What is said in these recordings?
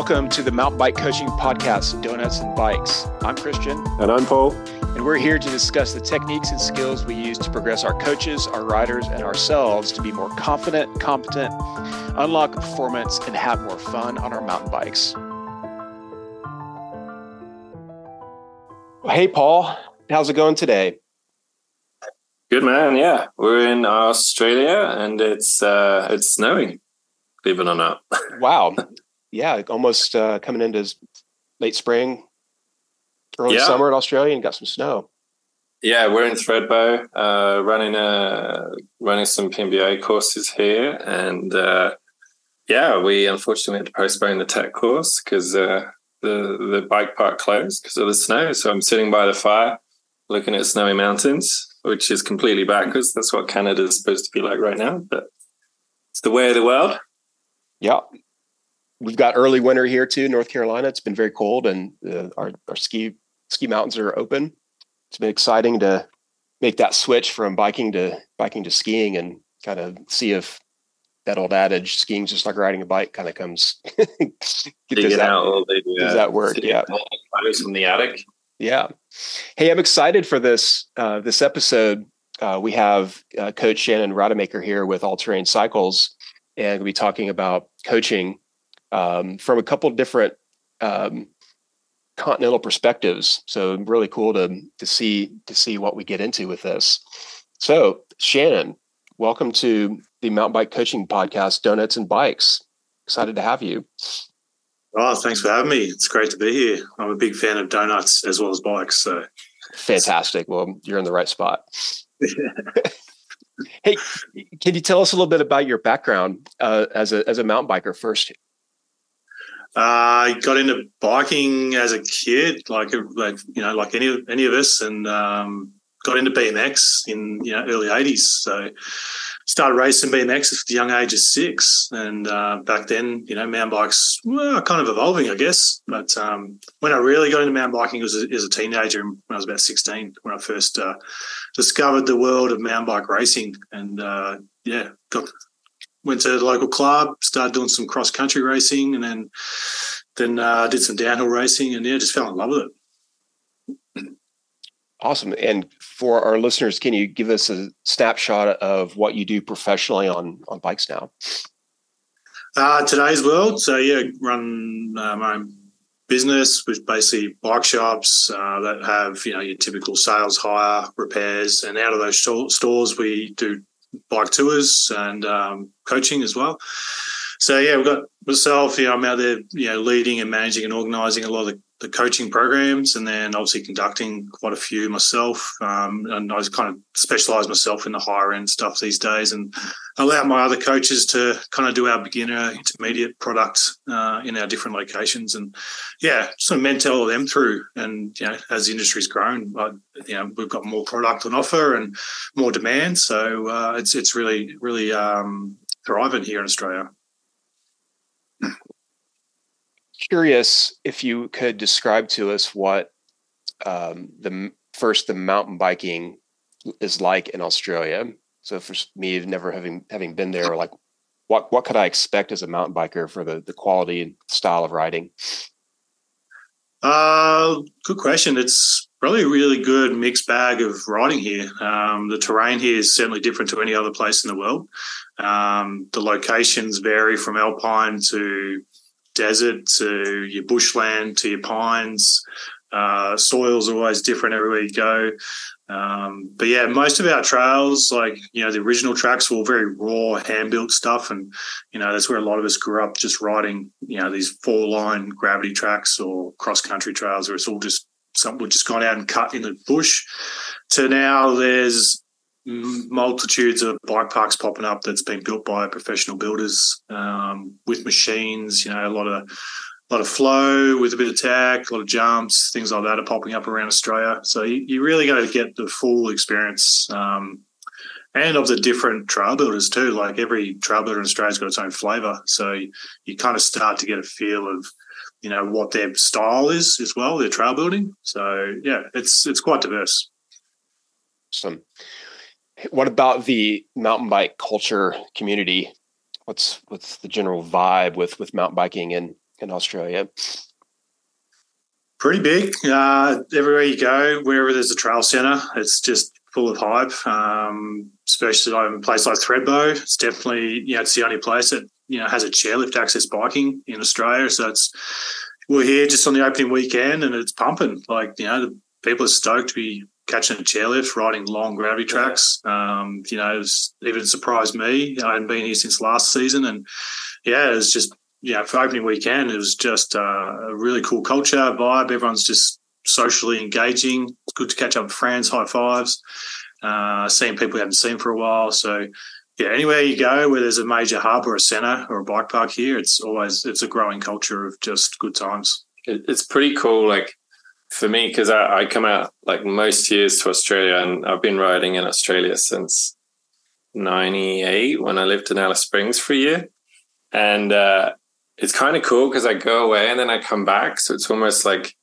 Welcome to the Mountain Bike Coaching Podcast, Donuts and Bikes. I'm Kristian. And I'm Paul. And we're here to discuss the techniques and skills we use to progress our coaches, our riders, and ourselves to be more confident, competent, unlock performance, and have more fun on our mountain bikes. Hey, Paul, how's it going today? Good man. Yeah, we're in Australia and it's uh, it's snowing. Believe it or not. wow, yeah, almost uh, coming into late spring, early yeah. summer in Australia, and got some snow. Yeah, we're in Thredbo, uh, running a running some PMBA courses here, and uh, yeah, we unfortunately had to postpone the tech course because uh, the the bike park closed because of the snow. So I'm sitting by the fire, looking at snowy mountains, which is completely backwards. That's what Canada is supposed to be like right now, but it's the way of the world. Yeah, we've got early winter here too, North Carolina. It's been very cold, and uh, our our ski ski mountains are open. It's been exciting to make that switch from biking to biking to skiing, and kind of see if that old adage "skiing just like riding a bike" kind of comes. does, that, out does that work? Yeah, in the attic. Yeah. Hey, I'm excited for this uh, this episode. Uh, we have uh, Coach Shannon Rademaker here with All Terrain Cycles, and we'll be talking about coaching um, from a couple different um, continental perspectives. So really cool to to see to see what we get into with this. So Shannon, welcome to the Mountain Bike Coaching Podcast, Donuts and Bikes. Excited to have you. Oh, thanks for having me. It's great to be here. I'm a big fan of donuts as well as bikes. So fantastic. Well, you're in the right spot. hey, can you tell us a little bit about your background uh, as a as a mountain biker first? Uh, I got into biking as a kid, like like you know, like any any of us, and um, got into BMX in you know early '80s. So started racing BMX at the young age of six, and uh, back then, you know, mountain bikes were kind of evolving, I guess. But um, when I really got into mountain biking was as a teenager, when I was about 16, when I first uh, discovered the world of mountain bike racing, and uh, yeah, got went to the local club, started doing some cross country racing, and then then uh, did some downhill racing, and yeah, just fell in love with it. Awesome. And for our listeners, can you give us a snapshot of what you do professionally on on bikes now? Uh, today's world. So yeah, run uh, my own business, with basically bike shops uh, that have you know your typical sales, hire, repairs, and out of those stores we do bike tours and um, coaching as well. So yeah, we've got myself. You know, I'm out there, you know, leading and managing and organising a lot of the, coaching programs, and then obviously conducting quite a few myself. Um, and I kind of specialise myself in the higher end stuff these days, and allow my other coaches to kind of do our beginner, intermediate products uh, in our different locations, and yeah, sort of mentor them through. And you know, as the industry's grown, you know, we've got more product on offer and more demand, so uh, it's it's really really um, thriving here in Australia curious if you could describe to us what um, the first the mountain biking is like in Australia. So for me, never having having been there, like what what could I expect as a mountain biker for the the quality and style of riding? Uh, good question. It's probably a really good mixed bag of riding here. Um, the terrain here is certainly different to any other place in the world. Um, the locations vary from alpine to desert to your bushland to your pines. Uh, soil's always different everywhere you go. Um, but yeah, most of our trails, like, you know, the original tracks were all very raw, hand built stuff. And, you know, that's where a lot of us grew up just riding, you know, these four line gravity tracks or cross country trails where it's all just something we just gone out and cut in the bush. To now there's multitudes of bike parks popping up that's been built by professional builders um, with machines. You know, a lot of a lot of flow with a bit of tack, a lot of jumps, things like that are popping up around Australia. So you, you really got to get the full experience. Um, and of the different trail builders too. Like every trail builder in Australia's got its own flavour. So you, you kind of start to get a feel of, you know, what their style is as well, their trail building. So yeah, it's it's quite diverse. Awesome. What about the mountain bike culture community? What's what's the general vibe with with mountain biking in in Australia? Pretty big. Uh, everywhere you go, wherever there's a trail centre, it's just full of hype. Um, especially in a place like Thredbo, it's definitely you know it's the only place that you know has a chairlift access biking in Australia. So it's we're here just on the opening weekend and it's pumping. Like you know, the people are stoked to be catching a chairlift, riding long gravity tracks. Um, you know, it was, even surprised me. I hadn't been here since last season, and yeah, it was just yeah for opening weekend. It was just uh, a really cool culture vibe. Everyone's just socially engaging. It's good to catch up with friends, high fives, uh, seeing people you haven't seen for a while. So yeah, anywhere you go where there's a major hub or a centre or a bike park here, it's always it's a growing culture of just good times. It's pretty cool. Like for me because I, I, come out like most years to Australia, and I've been riding in Australia since '98 when I lived in Alice Springs for a year, and uh, it's kind of cool because I go away and then I come back, so it's almost like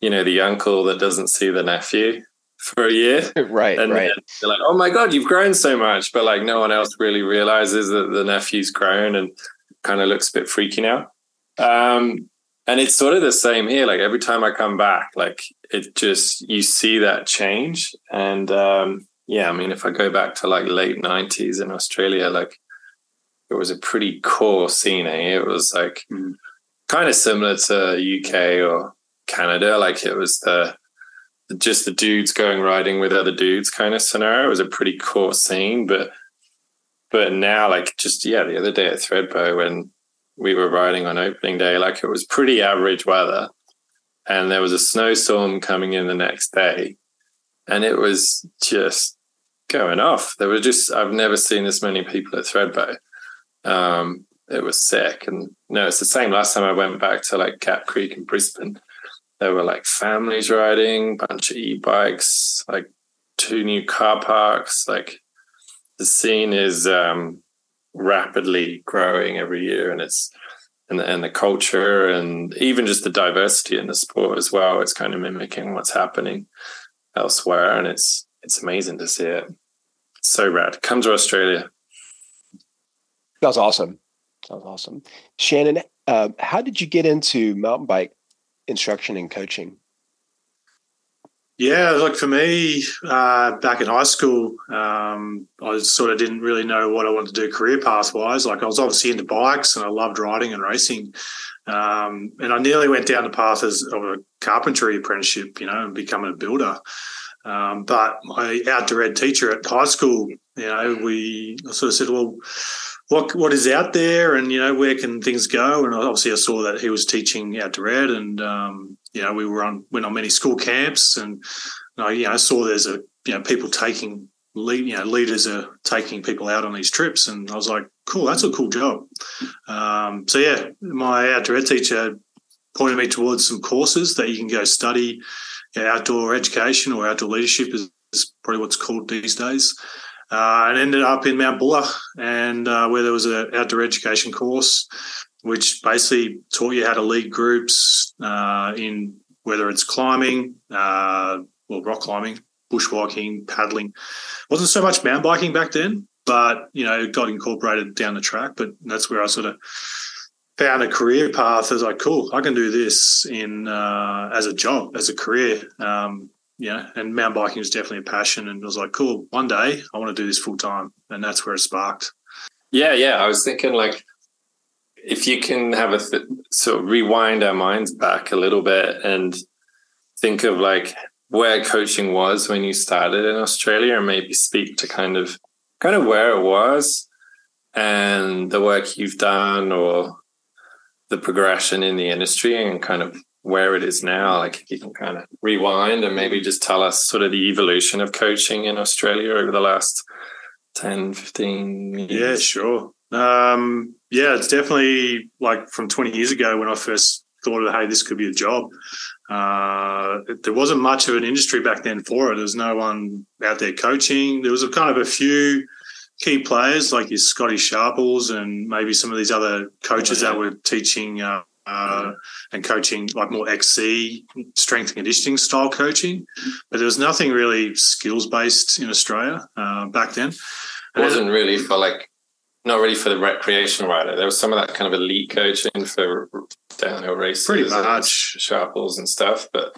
you know the uncle that doesn't see the nephew for a year, right? And right. They're like, "Oh my god, you've grown so much," but like no one else really realizes that the nephew's grown and kind of looks a bit freaky now. Um, and it's sort of the same here like every time i come back like it just you see that change and um yeah i mean if i go back to like late 90s in australia like it was a pretty core scene eh? it was like mm. kind of similar to uk or canada like it was the just the dudes going riding with other dudes kind of scenario it was a pretty core scene but but now like just yeah the other day at thredbo when we were riding on opening day, like it was pretty average weather. And there was a snowstorm coming in the next day. And it was just going off. There were just, I've never seen this many people at Thredbo. Um, it was sick. And no, it's the same. Last time I went back to like Gap Creek in Brisbane, there were like families riding, bunch of e-bikes, like two new car parks. Like the scene is um rapidly growing every year, and it's and the, and the culture and even just the diversity in the sport as well. It's kind of mimicking what's happening elsewhere, and it's it's amazing to see it. So rad. Come to Australia. That was awesome. Was awesome. Shannon, uh, how did you get into mountain bike instruction and coaching? Yeah, like for me, uh, back in high school, um, I sort of didn't really know what I wanted to do career path wise. Like I was obviously into bikes and I loved riding and racing. Um, and I nearly went down the path as, of a carpentry apprenticeship, you know, and becoming a builder. Um, but my outdoor ed teacher at high school, you know, we sort of said, well, what what is out there, and you know, where can things go? And obviously, I saw that he was teaching outdoor ed, and um, you know, we were on went on many school camps, and I you know, saw there's a you know people taking lead, you know, leaders are taking people out on these trips, and I was like, cool, that's a cool job. Um, so yeah, my outdoor ed teacher pointed me towards some courses that you can go study. You know, outdoor education or outdoor leadership is, is probably what's called these days. Uh, and ended up in Mount Buller, and uh, where there was an outdoor education course which basically taught you how to lead groups uh, in whether it's climbing, uh, well, rock climbing, bushwalking, paddling. wasn't so much mountain biking back then, but you know, it got incorporated down the track. But that's where I sort of found a career path. As like, cool, I can do this in uh, as a job, as a career. Um, yeah, and mountain biking was definitely a passion, and I was like, cool, one day I want to do this full time, and that's where it sparked. Yeah, yeah. I was thinking like if you can have a th- sort of rewind our minds back a little bit and think of like where coaching was when you started in Australia and maybe speak to kind of kind of where it was and the work you've done or the progression in the industry and kind of where it is now like if you can kind of rewind and maybe just tell us sort of the evolution of coaching in Australia over the last 10 15 years. Yeah sure um, yeah, it's definitely like from 20 years ago when I first thought of, hey, this could be a job. Uh, there wasn't much of an industry back then for it. There was no one out there coaching. There was a kind of a few key players like your Scotty Sharples and maybe some of these other coaches oh, yeah. that were teaching uh, uh, and coaching like more XC strength and conditioning style coaching. But there was nothing really skills based in Australia uh, back then. It wasn't really for like not really for the recreational rider. There was some of that kind of elite coaching for downhill races, pretty much sharples and stuff. But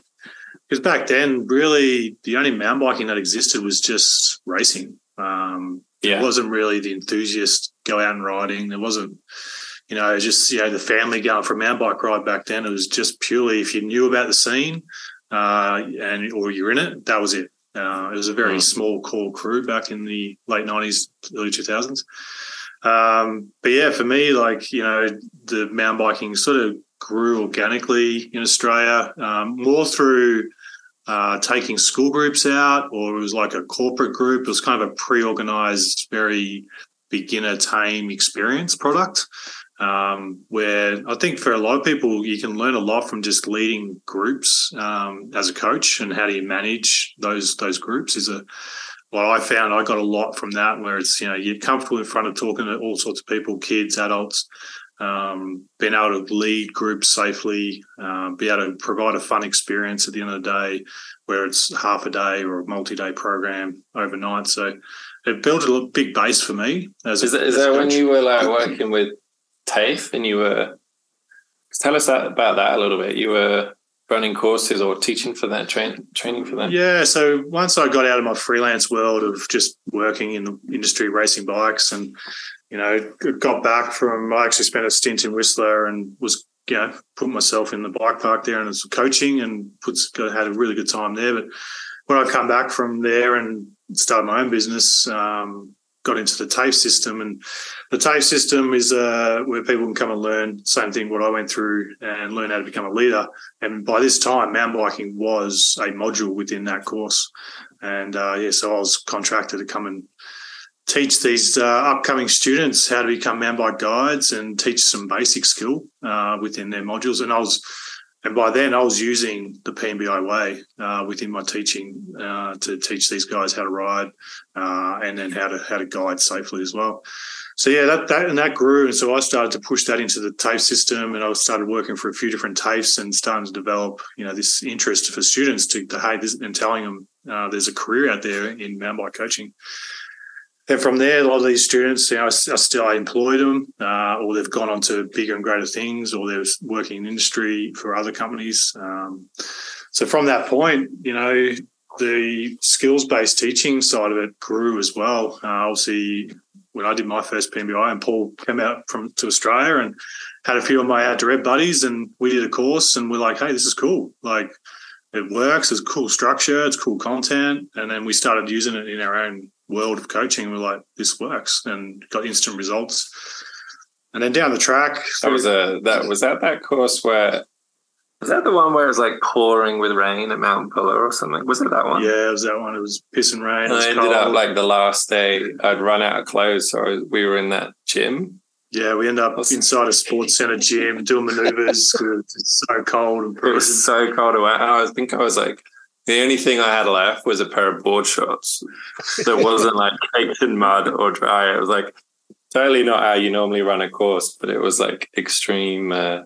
because back then, really, the only mountain biking that existed was just racing. Um, yeah. It wasn't really the enthusiast go out and riding. There wasn't, you know, was just you know the family going for a mountain bike ride back then. It was just purely if you knew about the scene uh, and or you're in it, that was it. Uh, it was a very mm. small core crew back in the late nineties, early two thousands. Um, but yeah, for me, like you know, the mountain biking sort of grew organically in Australia, um, more through uh, taking school groups out, or it was like a corporate group. It was kind of a pre-organized, very beginner tame experience product. Um, where I think for a lot of people, you can learn a lot from just leading groups um, as a coach and how do you manage those those groups is a what I found I got a lot from that where it's you know you're comfortable in front of talking to all sorts of people, kids, adults, um, being able to lead groups safely, uh, be able to provide a fun experience at the end of the day, where it's half a day or a multi-day program overnight. So it built a big base for me. As is, a, is that when you were like working with TAFE and you were? Tell us that, about that a little bit. You were running courses or teaching for that, train, training for that? Yeah. So once I got out of my freelance world of just working in the industry racing bikes and you know, got back from, I actually spent a stint in Whistler and was, you know, put myself in the bike park there and was coaching and puts, had a really good time there. But when I come back from there and started my own business, um, got into the TAFE system. And the TAFE system is uh, where people can come and learn same thing what I went through and learn how to become a leader. And by this time, mountain biking was a module within that course. And uh, yeah, so I was contracted to come and teach these uh, upcoming students how to become mountain bike guides and teach some basic skill uh, within their modules. And I was, and by then I was using the PMBI way uh, within my teaching uh, to teach these guys how to ride uh, and then how to how to guide safely as well. So yeah, that, that and that grew, and so I started to push that into the TAFE system, and I started working for a few different TAFEs and starting to develop, you know, this interest for students to, to hey, this, and telling them uh, there's a career out there in mountain bike coaching and from there, a lot of these students, you know, I, still I employ them, uh, or they've gone on to bigger and greater things, or they're working in industry for other companies. Um, so from that point, you know, the skills based teaching side of it grew as well. Uh, obviously, when I did my first PMBI, and Paul came out from to Australia and had a few of my out direct buddies, and we did a course, and we're like, hey, this is cool. Like, it works. It's cool structure. It's cool content, and then we started using it in our own world of coaching. We're like, this works, and got instant results. And then down the track, that was a that was that that course where was that the one where it was like pouring with rain at Mount Buller or something? Was it that one? Yeah, it was that one. It was pissing rain. I ended cold. up like the last day, I'd run out of clothes, so we were in that gym. Yeah, we end up inside a sports center gym doing maneuvers. Because it's so cold and it was so cold. I think I was like the only thing I had left was a pair of board shorts that wasn't like caked in mud or dry. It was like totally not how you normally run a course, but it was like extreme uh,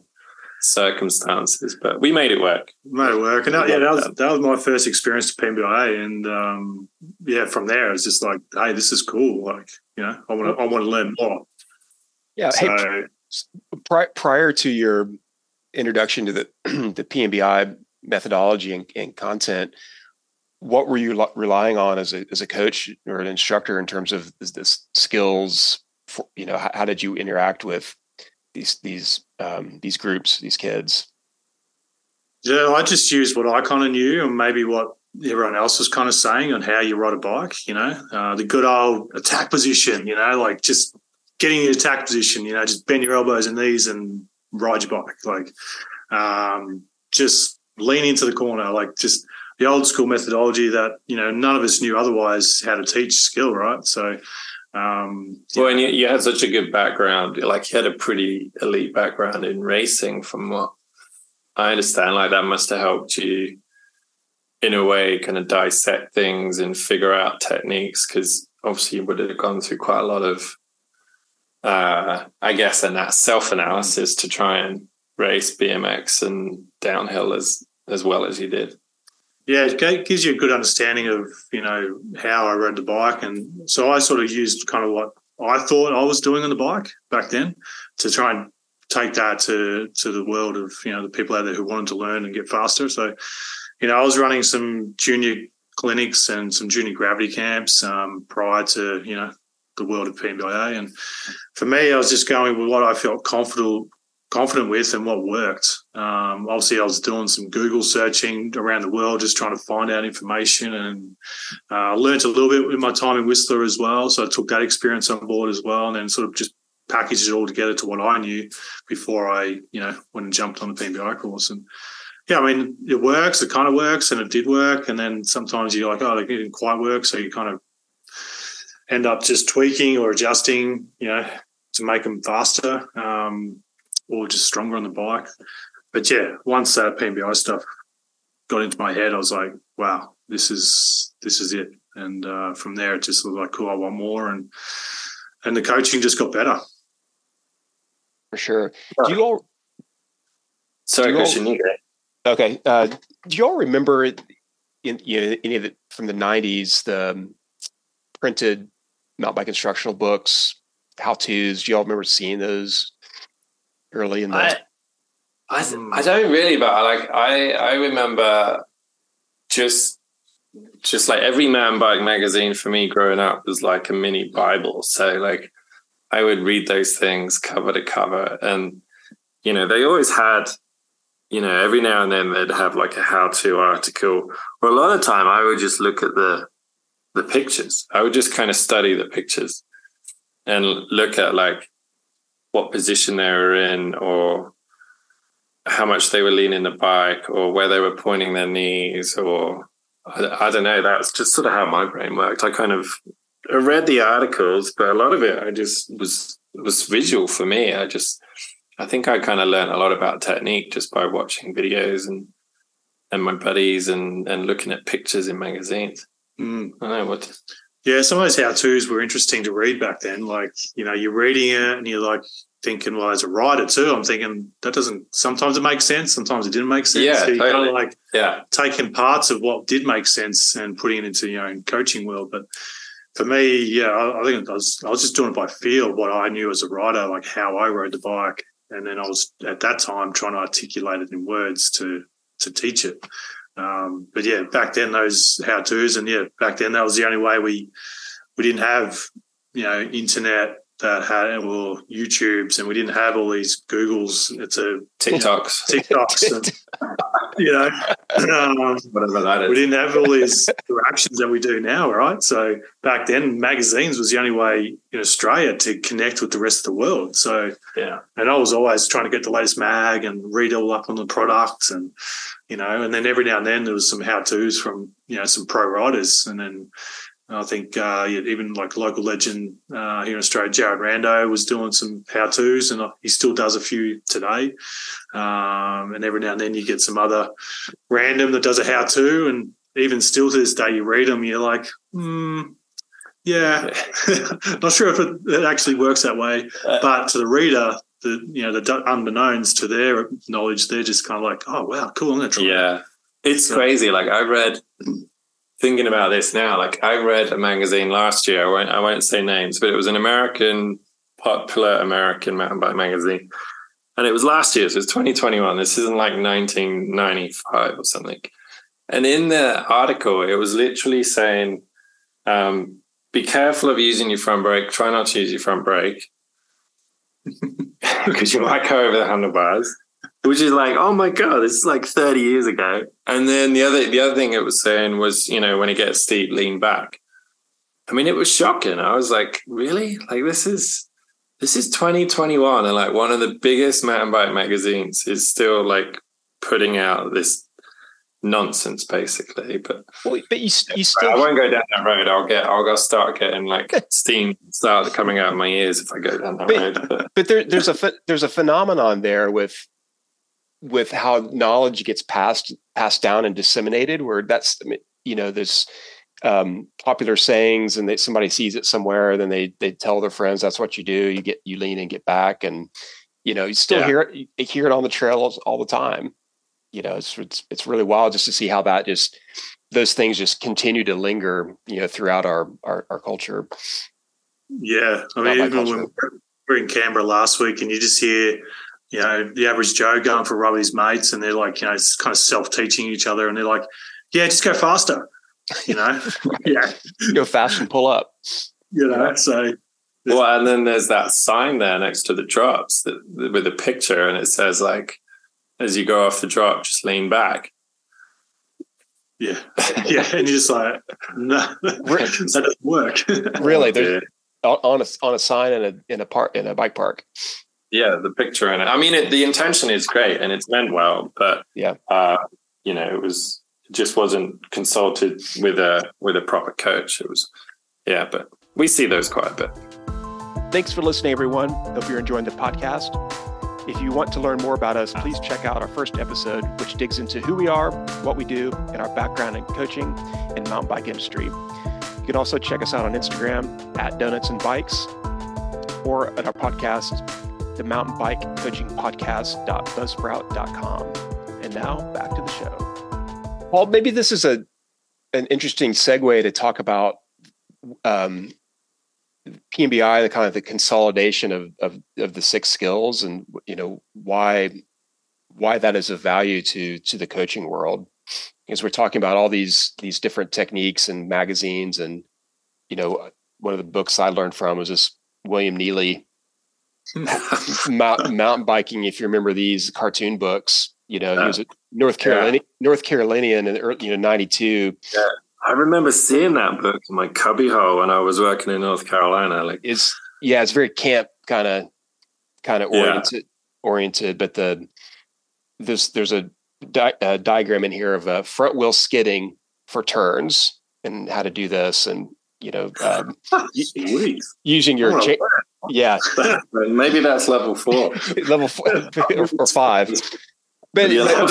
circumstances. But we made it work. Made it work, and that, yeah, that was that was my first experience to PMBA, and um, yeah, from there it's just like, hey, this is cool. Like, you know, I want to I want to learn more. Yeah. So, hey, pri- prior to your introduction to the the PMBI methodology and, and content, what were you relying on as a as a coach or an instructor in terms of this skills? For, you know, how, how, did you interact with these these um, these groups, these kids? Yeah, I just used what I kind of knew, and maybe what everyone else was kind of saying on how you ride a bike. You know, uh, the good old attack position. You know, like just getting in the attack position. You know, just bend your elbows and knees and ride your bike. Like, um, just lean into the corner, like just the old school methodology that you know none of us knew otherwise how to teach skill, right? So, um, well, and you, you, had such a good background, like you had a pretty elite background in racing, from what I understand. Like that must have helped you in a way, kind of dissect things and figure out techniques because obviously you would have gone through quite a lot of, uh, I guess, and that self analysis to try and race BMX and downhill as as well as you did. Yeah, it gives you a good understanding of you know how I rode the bike, and so I sort of used kind of what I thought I was doing on the bike back then to try and take that to to the world of you know the people out there who wanted to learn and get faster. So, you know, I was running some junior clinics and some junior gravity camps um, prior to you know the world of PMBIA, and for me, I was just going with what I felt confident confident with and what worked. Um, obviously, I was doing some Google searching around the world, just trying to find out information, and uh, learned a little bit with my time in Whistler as well. So I took that experience on board as well, and then sort of just packaged it all together to what I knew before I, you know, went and jumped on the PMBI course. And yeah, I mean, it works. It kind of works, and it did work. And then sometimes you're like, oh, it didn't quite work, so you kind of end up just tweaking or adjusting, you know, to make them faster. Um, or just stronger on the bike. But yeah, once that PMBI stuff got into my head, I was like, wow, this is this is it. And uh, from there, it just was like, cool, I want more, and and the coaching just got better. For sure. Do you all? Sorry, Kristian, you go. Okay. Uh, do you all remember in you know, any of the from the '90s the um, printed mountain bike instructional books, how tos? Do you all remember seeing those? Early in the. I, I, I hmm. don't really, but I like I I remember just just like every man bike magazine for me growing up was like a mini Bible. So like I would read those things cover to cover, and you know they always had you know every now and then they'd have like a how-to article or a lot of time i would just look at the the pictures i would just kind of study the pictures and look at like what position they were in or how much they were leaning the bike or where they were pointing their knees or I, I, don't know that's just sort of how my brain worked i kind of I read the articles but a lot of it i just was was visual for me i just i think i kind of learned a lot about technique just by watching videos and and my buddies and and looking at pictures in magazines mm. i don't know what yeah, some of those how tos were interesting to read back then. Like, you know, you're reading it and you're like thinking, well, as a writer too, I'm thinking that doesn't sometimes it makes sense, sometimes it didn't make sense. Yeah, so you totally. kind of like yeah. taking parts of what did make sense and putting it into your own coaching world. But for me, yeah, I, I think I was I was just doing it by feel, what I knew as a writer, like how I rode the bike. And then I was at that time trying to articulate it in words to to teach it. Um, but yeah, back then those how tos, and yeah, back then that was the only way we we didn't have you know internet that had or YouTubes, and we didn't have all these Googles. It's a TikToks, TikToks, and, you know, um, whatever that is. We didn't have all these interactions that we do now, right? So back then, magazines was the only way in Australia to connect with the rest of the world. So yeah, and I was always trying to get the latest mag and read all up on the products, and you know, and then every now and then there was some how tos from you know some pro riders, and then I think uh, even like local legend uh, here in Australia, Jared Rando was doing some how tos, and he still does a few today. Um, and every now and then you get some other random that does a how to, and even still to this day, you read them, you're like, hmm, yeah, not sure if it, it, actually works that way. Uh, but to the reader, the you know the unbeknownst to their knowledge, they're just kind of like, oh wow, cool, I'm gonna try. Yeah, it's so, crazy. Like I read thinking about this now, like I read a magazine last year. I won't, I won't say names, but it was an American, popular American mountain bike magazine, and it was last year. So it was 2021. This isn't like 1995 or something. And in the article, it was literally saying, um, "Be careful of using your front brake. Try not to use your front brake." because you might go over the handlebars which is like, oh my god, this is like 30 years ago. And then the other the other thing it was saying was, you know, when it gets steep, lean back. I mean, it was shocking. I was like, really? Like this is this is 2021 and like one of the biggest mountain bike magazines is still like putting out this nonsense basically but well, but you, you still I won't go down that road I'll get I'll go start getting like steam start coming out of my ears if I go down that but, road but, but there, there's a there's a phenomenon there with with how knowledge gets passed passed down and disseminated where that's you know this um, popular sayings and that somebody sees it somewhere then they they tell their friends that's what you do. You get you lean and get back. And you know you still yeah. hear it you hear it on the trails all the time. You know it's, it's it's really wild just to see how that just those things just continue to linger you know throughout our our, our culture. Yeah, I mean, even when we were in Canberra last week, and you just hear, you know, the average Joe going for a run with his mates, and they're like, you know, it's kind of self-teaching each other, and they're like, "Yeah, just go faster," you know, yeah, go fast and pull up, you know. So, well, and then there's that sign there next to the drops that, with a picture, and it says like, as you go off the drop, just lean back. Yeah, yeah, and you're just like, no, that doesn't work. really, there's on a on a sign in a in a park in a bike park. Yeah, the picture in it. I mean, it, the intention is great and it's meant well, but yeah, uh, you know, it was it just wasn't consulted with a with a proper coach. It was, yeah, but we see those quite a bit. Thanks for listening, everyone. Hope you're enjoying the podcast. If you want to learn more about us, please check out our first episode, which digs into who we are, what we do, and our background in coaching and mountain bike industry. You can also check us out on Instagram at Donuts and Bikes or at our podcast, the Mountain Bike Coaching Podcast.buzzsprout.com. And now back to the show. Paul, maybe this is a an interesting segue to talk about um, PMBI, the kind of the consolidation of, of of the six skills, and you know why why that is of value to to the coaching world, because we're talking about all these these different techniques and magazines, and you know one of the books I learned from was this William Nealy mountain biking. If you remember these cartoon books, you know he was a North Carolina yeah. North Carolinian in the, you know ninety two. Yeah I remember seeing that book in my cubbyhole when I was working in North Carolina. Like it's yeah, it's very camp kind of kind of oriented yeah. oriented, but the there's there's a, di- a, diagram in here of a front wheel skidding for turns and how to do this and you know um, using your cha- yeah. Maybe that's level four. Level four or five. but yeah,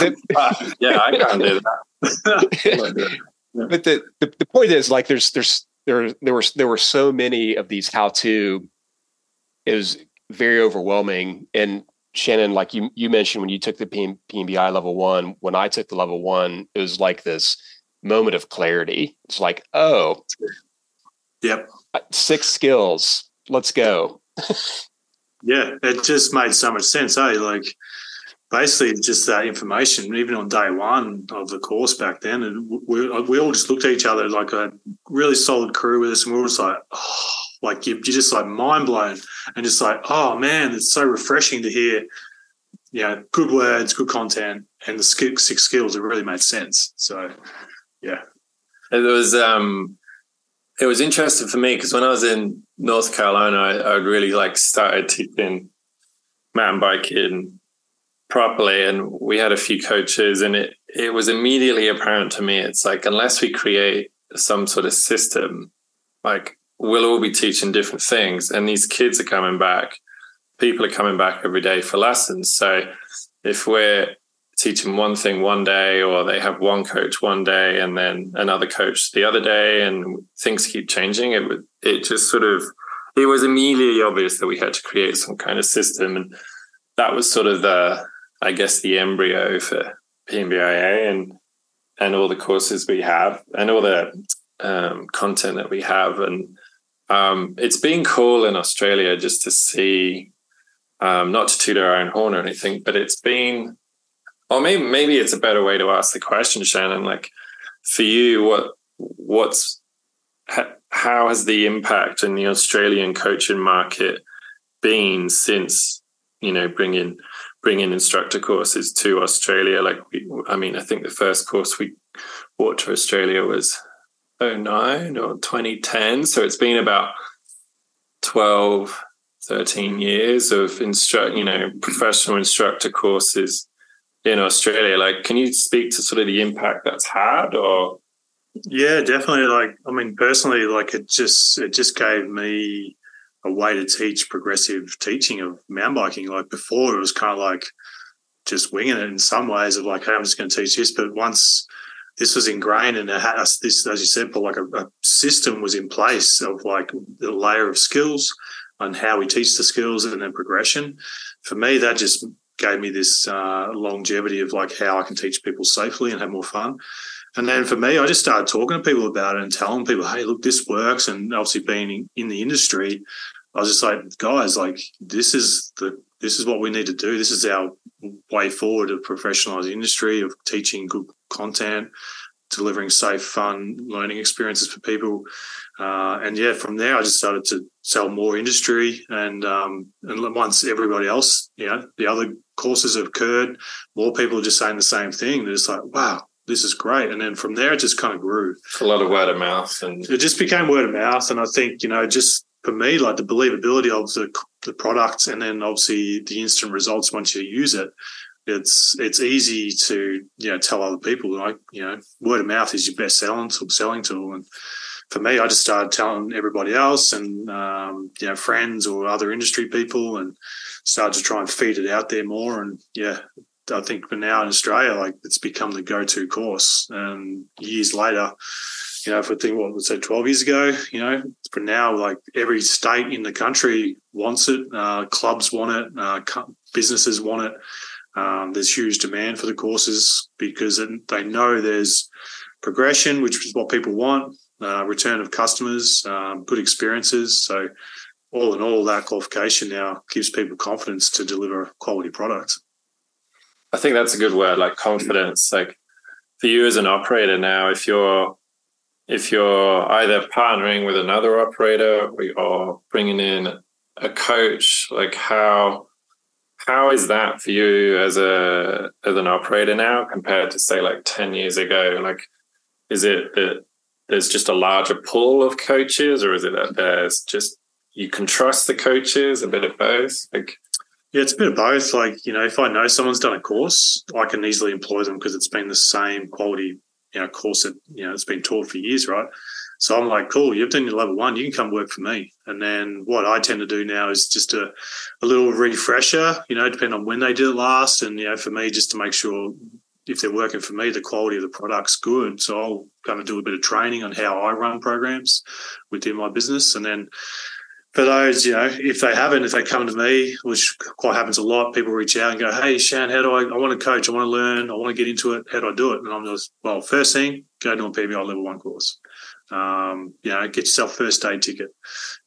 yeah I can't do that. But the, the, the point is like there's there's there there were there were so many of these how to it was very overwhelming. And Shannon like you you mentioned when you took the PM, PMBI level 1 when I took the level 1 it was like this moment of clarity. It's like oh yep. Six skills. Let's go yeah it just made so much sense eh like basically just that information, even on day one of the course back then. And we, we all just looked at each other like a really solid crew with us, and we were just like, oh, like you're just like mind blown and just like, oh man, it's so refreshing to hear, you know, good words, good content, and the six skills. It really made sense. So, yeah. It was, um, it was interesting for me because when I was in North Carolina, I, I really like started teaching mountain biking properly and we had a few coaches and it it was immediately apparent to me it's like unless we create some sort of system like we'll all be teaching different things and these kids are coming back. People are coming back every day for lessons. So if we're teaching one thing one day or they have one coach one day and then another coach the other day and things keep changing it it just sort of it was immediately obvious that we had to create some kind of system and that was sort of the I guess, the embryo for PMBIA and and all the courses we have and all the um, content that we have. And um, it's been cool in Australia just to see, um, not to toot our own horn or anything, but it's been, or maybe maybe it's a better way to ask the question, Shannon. Like for you, what what's how has the impact in the Australian coaching market been since you know bringing bringing instructor courses to Australia. Like, we, I mean, I think the first course we brought to Australia was 09 or 2010. So it's been about 12, 13 years of instruct, you know, professional instructor courses in Australia. Like, can you speak to sort of the impact that's had or? Yeah, definitely. Like, I mean, personally, like it just, it just gave me a way to teach progressive teaching of mountain biking. Like before, it was kind of like just winging it in some ways of like, hey, I'm just going to teach this. But once this was ingrained and it had us, this, as you said, but like a, a system was in place of like the layer of skills and how we teach the skills and then progression. For me, that just gave me this uh, longevity of like how I can teach people safely and have more fun. And then for me, I just started talking to people about it and telling people, hey, look, this works. And obviously being in the industry, I was just like, guys, like this is the this is what we need to do. This is our way forward of professionalize the industry of teaching good content, delivering safe, fun learning experiences for people. Uh, and yeah, from there, I just started to sell more industry. And um, and once everybody else, you know, the other courses have occurred, more people are just saying the same thing. They're just like, wow, this is great. And then from there, it just kind of grew. A lot of word of mouth, and it just became word of mouth. And I think you know, just for me, like the believability of the the product, and then obviously the instant results once you use it. It's it's easy to you know tell other people like you know word of mouth is your best selling tool, selling tool and for me, I just started telling everybody else and um, you know friends or other industry people, and started to try and feed it out there more. And yeah, I think for now in Australia, like it's become the go-to course. And years later, you know, if we think what was say twelve years ago, you know, for now, like every state in the country wants it. Uh, clubs want it. Uh, businesses want it. Um, there's huge demand for the courses because they know there's progression, which is what people want uh, return of customers, um, good experiences. So, all in all, that qualification now gives people confidence to deliver quality products. I think that's a good word, like confidence. Like for you as an operator now, if you're if you're either partnering with another operator or bringing in a coach, like how how is that for you as a as an operator now compared to say like 10 years ago like is it that there's just a larger pool of coaches, or is it that there's just you can trust the coaches, a bit of both? Like, yeah, it's a bit of both. Like, you know, if I know someone's done a course, I can easily employ them because it's been the same quality, you know, course that, you know, it's been taught for years, right? So I'm like, cool, you've done your level one, you can come work for me. And then what I tend to do now is just a, a little refresher, you know, depending on when they did it last. And, you know, for me, just to make sure if they're working for me, the quality of the product's good. So I'll kind of do a bit of training on how I run programs within my business. And then for those, you know, if they haven't, if they come to me, which quite happens a lot, people reach out and go, Hey, Shan, how do I, I want to coach, I want to learn, I want to get into it. How do I do it? And I'm just, well, first thing, go to a PBI level one course. Um, you know, get yourself first aid ticket.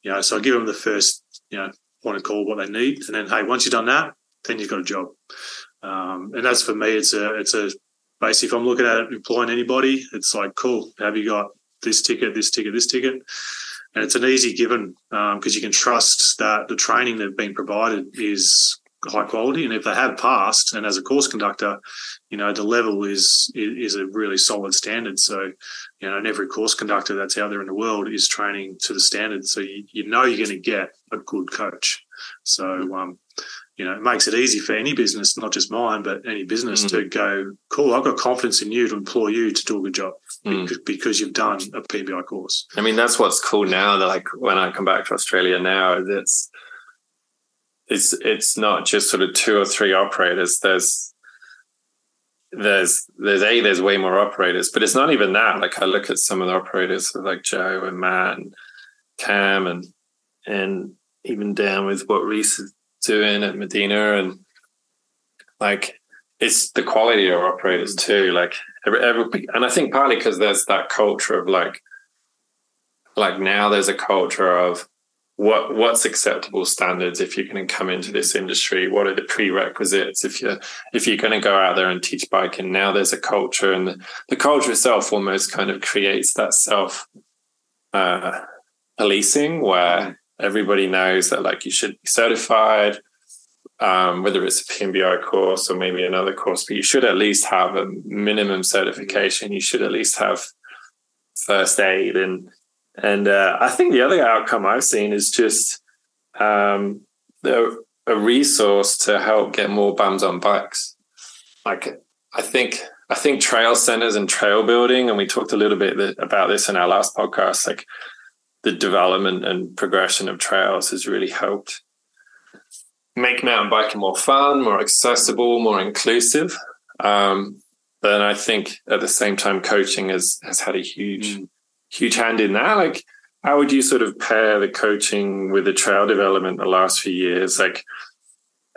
You know, so I give them the first, you know, point of call what they need. And then, hey, once you've done that, then you've got a job. Um, and that's for me. It's a it's a basically if I'm looking at employing anybody, it's like cool. Have you got this ticket, this ticket, this ticket? And it's an easy given because um, you can trust that the training they've been provided is high quality. And if they have passed, and as a course conductor, you know the level is is a really solid standard. So, you know, and every course conductor that's out there in the world is training to the standard. So you, you know you're going to get a good coach. So um, you know, it makes it easy for any business, not just mine, but any business mm. to go, cool, I've got confidence in you to employ you to do a good job mm. because, you've done a PBI course. I mean, that's what's cool now that like when I come back to Australia now, it's, it's, it's not just sort of two or three operators. There's, there's, there's a, there's way more operators, but it's not even that. Like I look at some of the operators like Joe and Matt and Cam and, and even down with what Reese is doing at Medina and like it's the quality of operators mm. too. Like every, every and I think partly because there's that culture of like like now there's a culture of what what's acceptable standards if you're going to come into this industry? What are the prerequisites? If you're if you're going to go out there and teach biking now there's a culture and the, the culture itself almost kind of creates that self uh, policing where everybody knows that like you should be certified, um, whether it's a PMBI course or maybe another course, but you should at least have a minimum certification. You should at least have first aid and and uh, I think the other outcome I've seen is just um, the, a resource to help get more bums on bikes. Like I think I think trail centers and trail building, and we talked a little bit about this in our last podcast. Like the development and progression of trails has really helped make mountain biking more fun, more accessible, more inclusive. Um, but I think at the same time, coaching has has had a huge, mm. Huge hand in that. Like, how would you sort of pair the coaching with the trail development the last few years? Like,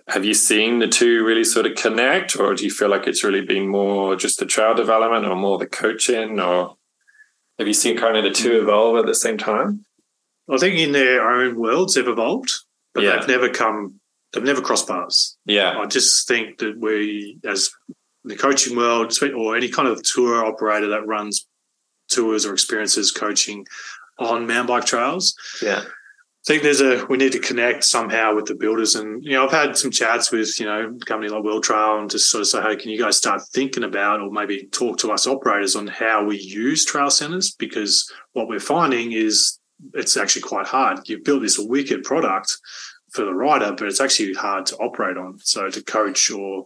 have you seen the two really sort of connect, or do you feel like it's really been more just the trail development, or more the coaching, or have you seen kind of the two mm. evolve at the same time? I think in their own worlds they've evolved, but Yeah. they've never come. They've never crossed paths. Yeah, I just think that we, as the coaching world, or any kind of tour operator that runs tours or experiences coaching on mountain bike trails, yeah, I think there's a we need to connect somehow with the builders, and you know I've had some chats with you know a company like World Trail and just sort of say, hey, can you guys start thinking about or maybe talk to us operators on how we use trail centers because what we're finding is it's actually quite hard. You've built this wicked product for the rider, but it's actually hard to operate on. So to coach or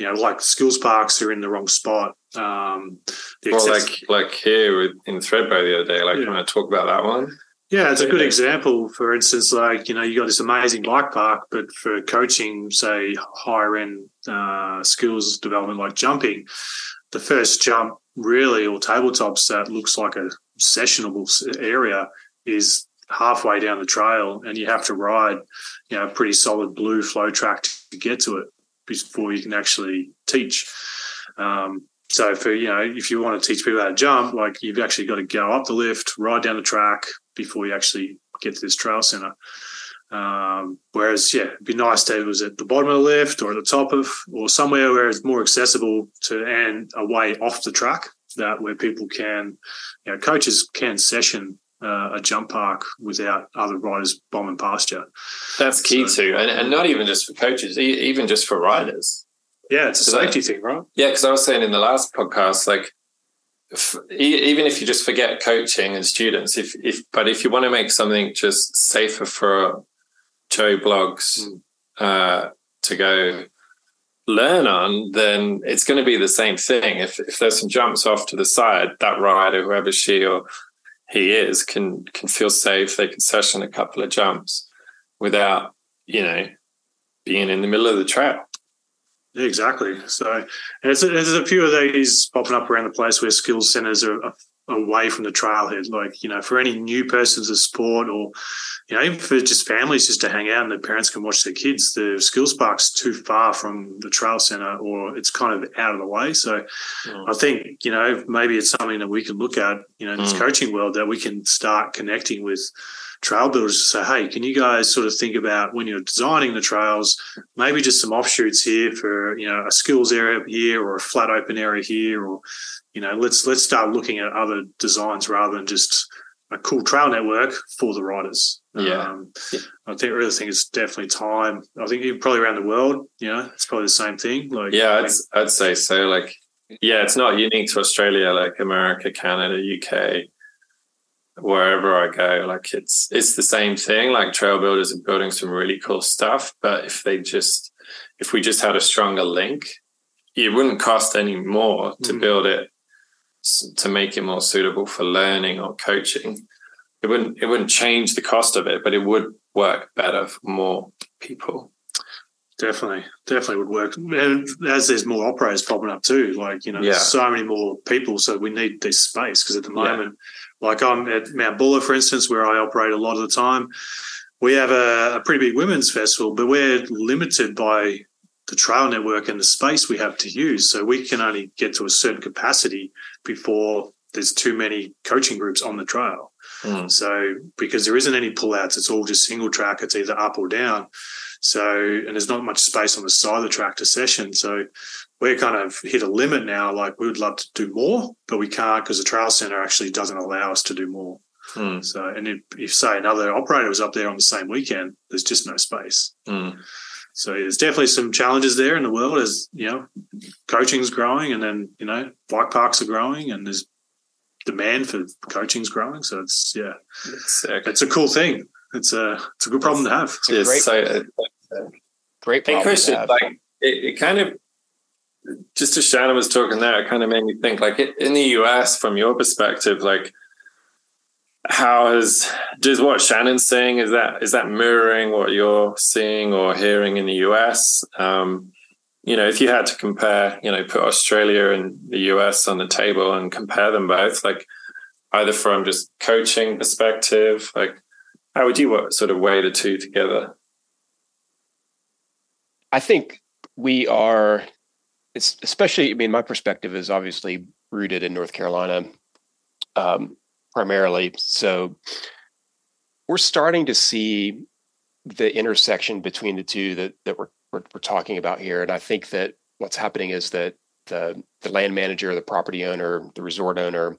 you know like skills parks are in the wrong spot. Um, the well, access- like like here with, in Thredbo the other day, like Yeah. when I talk about that one. Yeah, it's a good example. For instance, like you know, you got this amazing bike park, but for coaching, say higher end uh, skills development like jumping, the first jump really or tabletops that looks like a sessionable area is halfway down the trail, and you have to ride, you know, a pretty solid blue flow track to get to it before you can actually teach. Um, so for you know, if you want to teach people how to jump, like you've actually got to go up the lift, ride down the track before you actually get to this trail center. Um, whereas, yeah, it'd be nice to it was at the bottom of the lift or at the top of, or somewhere where it's more accessible to and away off the track. That where people can, you know, coaches can session uh, a jump park without other riders bombing past you. That's key So- too, and, and not even just for coaches, e- even just for riders. Yeah, it's a safety thing, right? Yeah, because I was saying in the last podcast, like f- e- even if you just forget coaching and students, if if but if you want to make something just safer for Joe blogs Mm. uh, to go learn on, then it's going to be the same thing. If if there's some jumps off to the side, that rider, whoever she or he is, can can feel safe. They can session a couple of jumps without you know being in the middle of the trail. Exactly. So there's a, there's a few of these popping up around the place where skills centers are, are away from the trailhead. Like, you know, for any new persons of sport or, you know, even for just families just to hang out and the parents can watch their kids, the skills park's too far from the trail center or it's kind of out of the way. So I think, you know, maybe it's something that we can look at, you know, in this Mm. coaching world that we can start connecting with trail builders to say, hey, can you guys sort of think about when you're designing the trails, maybe just some offshoots here for, you know, a skills area here or a flat open area here or, you know, let's let's start looking at other designs rather than just a cool trail network for the riders. Yeah. Um, I think really think it's definitely time. I think even probably around the world, you know, it's probably the same thing. Like Yeah, I'd, I'd say so. Like, yeah, it's not unique to Australia, like America, Canada, UK, wherever I go. Like, it's it's the same thing. Like, trail builders are building some really cool stuff, but if they just if we just had a stronger link, it wouldn't cost any more to Mhm. build it to make it more suitable for learning or coaching. It wouldn't it wouldn't change the cost of it, but it would work better for more people. Definitely, definitely would work. And as there's more operators popping up too, like you know, Yeah. so many more people, so we need this space because at the Yeah. moment, like I'm at Mount Buller, for instance, where I operate a lot of the time, we have a, a pretty big women's festival, but we're limited by the trail network and the space we have to use. So we can only get to a certain capacity before there's too many coaching groups on the trail. Mm. So because there isn't any pullouts, it's all just single track. It's either up or down. So and there's not much space on the side of the track to session. So we're kind of hit a limit now. Like we would love to do more, but we can't because the trail center actually doesn't allow us to do more. Mm. So and if, if say another operator was up there on the same weekend, there's just no space. Mm. So there's definitely some challenges there in the world as you know, coaching's growing and then, you know, bike parks are growing and there's demand for coaching's growing. So it's yeah, It's it's a cool thing. It's a it's a good problem to have. a It's great- so uh, Great Hey, problem Kristian, to have. like it, it kind of just as Shannon was talking there, it kind of made me think like it, in the US, from your perspective, like how has does what Shannon's saying is that is that mirroring what you're seeing or hearing in the US? Um, you know, if you had to compare, you know, put Australia and the US on the table and compare them both, like either from just coaching perspective, like how would you sort of weigh the two together? I think we are. It's especially. I mean, my perspective is obviously rooted in North Carolina, um, primarily. So we're starting to see the intersection between the two that that we're, we're, we're talking about here, and I think that what's happening is that the the land manager, the property owner, the resort owner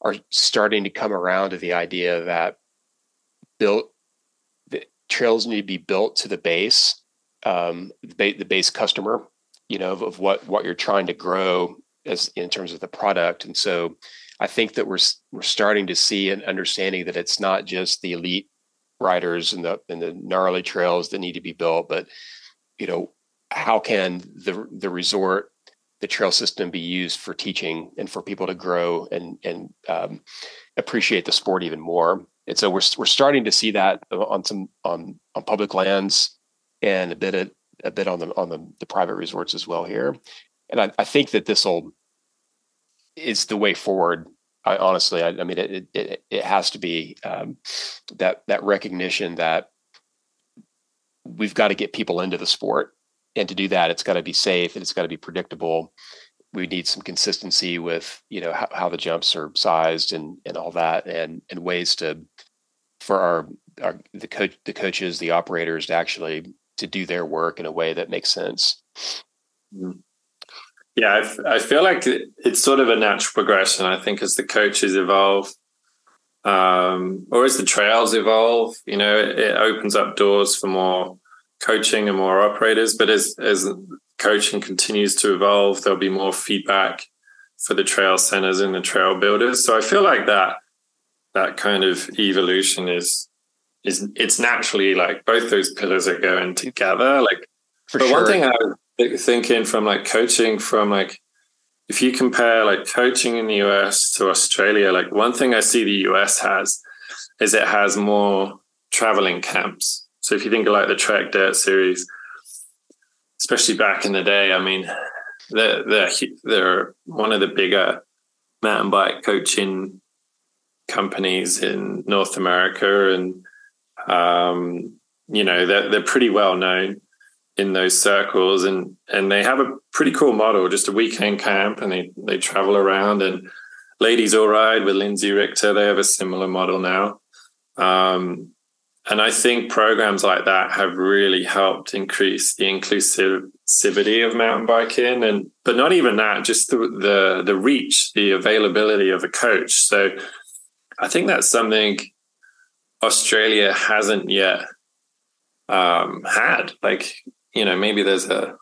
are starting to come around to the idea that built the trails need to be built to the base, um, the, the base customer, you know, of, of what what you're trying to grow as in terms of the product. And so I think that we're we're starting to see an understanding that it's not just the elite riders and the and the gnarly trails that need to be built, but you know, how can the the resort the trail system be used for teaching and for people to grow and and um, appreciate the sport even more. And so we're we're starting to see that on some on on public lands and a bit of, a bit on the on the, the private resorts as well here. And I, I think that this will is the way forward. I honestly, I, I mean, it, it it has to be um, that that recognition that we've got to get people into the sport and to do that, it's got to be safe and it's got to be predictable. We need some consistency with you know how, how the jumps are sized and and all that, and and ways to for our, our the coach the coaches the operators to actually to do their work in a way that makes sense. Mm-hmm. Yeah, I, feel like it's sort of a natural progression. I think as the coaches evolve, um, or as the trails evolve, you know, it, it opens up doors for more coaching and more operators. But as as coaching continues to evolve, there'll be more feedback for the trail centers and the trail builders. So I feel like that that kind of evolution is is it's naturally like both those pillars are going together. Like, for but sure. one thing I was thinking from like coaching from like if you compare like coaching in the US to Australia, like one thing I see the US has is it has more traveling camps. So if you think of like the Trek Dirt series, especially back in the day, I mean, they're, they're, they're one of the bigger mountain bike coaching companies in North America. And, um, you know, they're, they're pretty well known in those circles and, and they have a pretty cool model, just a weekend camp and they, they travel around and ladies all ride with Lindsey Richter. They have a similar model now. Um, and I think programs like that have really helped increase the inclusivity of mountain biking, and but not even that, just the the, the reach, the availability of a coach. So I think that's something Australia hasn't yet um, had. Like you know, maybe there's a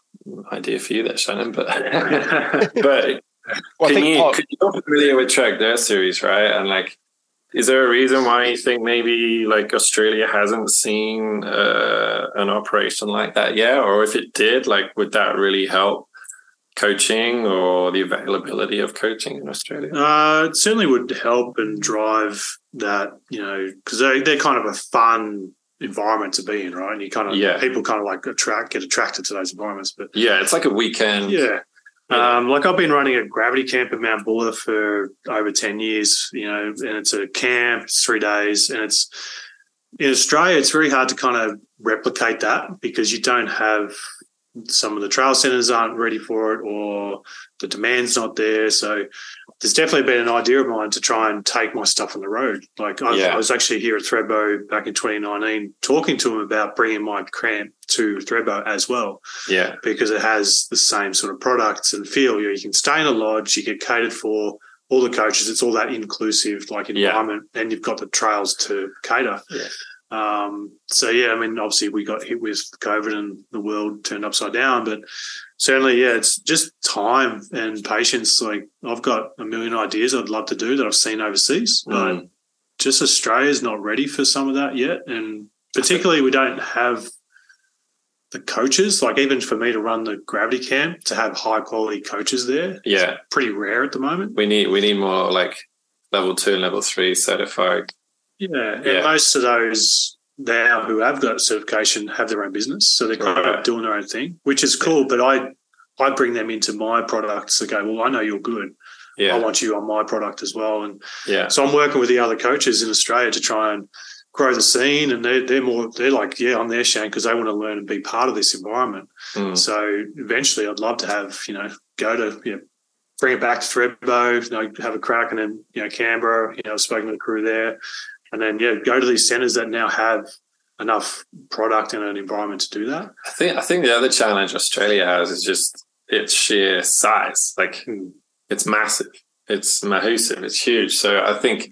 idea for you there, Shannon, but but well, can you, Paul- you're familiar with Trek Dirt series, right? And like is there a reason why you think maybe like Australia hasn't seen uh, an operation like that yet? Or if it did, like, would that really help coaching or the availability of coaching in Australia? Uh, it certainly would help and drive that, you know, because they, they're kind of a fun environment to be in, right? And you kind of, yeah. people kind of like attract, get attracted to those environments. But yeah, it's like a weekend. Yeah. Um, like I've been running a gravity camp at Mount Buller for over 10 years, you know, and it's a camp, it's three days. And it's in Australia, it's very hard to kind of replicate that because you don't have some of the trail centers aren't ready for it or the demand's not there. So there's definitely been an idea of mine to try and take my stuff on the road. Like I, yeah. I was actually here at Thredbo back in 2019 talking to him about bringing my camp to Thredbo as well. Yeah. Because it has the same sort of products and feel. You, know, you can stay in a lodge, you get catered for all the coaches. It's all that inclusive like environment yeah. and you've got the trails to cater. Yeah. Um, so yeah, I mean, obviously we got hit with COVID and the world turned upside down, but certainly, yeah, it's just time and patience. Like I've got a million ideas I'd love to do that I've seen overseas, mm. but just Australia's not ready for some of that yet. And particularly we don't have the coaches, like even for me to run the gravity camp, to have high quality coaches there. Yeah. pretty rare at the moment. We need we need more like level two and level three certified yeah, yeah. and most of those now who have got certification have their own business, so they're kind right. of doing their own thing, which is cool. But I I bring them into my products to go. Well, I know you're good. Yeah. I want you on my product as well. And yeah, so I'm working with the other coaches in Australia to try and grow the scene, and they're they're more they're like yeah I'm there Shane because they want to learn and be part of this environment. Mm. So eventually, I'd love to have you know go to you know, bring it back to Thredbo, you know, have a crack, and then you know Canberra. You know, I've spoken to the crew there, and then yeah, go to these centres that now have enough product and an environment to do that. I think I think the other challenge Australia has is just its sheer size. Like it's massive, it's massive, it's huge. So I think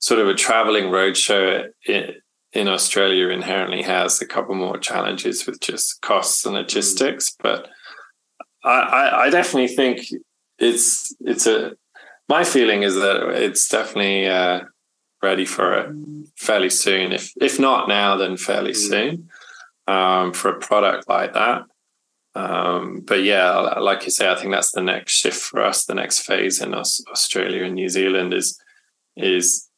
sort of a traveling roadshow in, in Australia inherently has a couple more challenges with just costs and logistics. But I, I, I definitely think it's it's a my feeling is that it's definitely uh, ready for it fairly soon. If if not now, then fairly soon um, for a product like that. Um, but yeah, like you say, I think that's the next shift for us. The next phase in us, Australia and New Zealand is is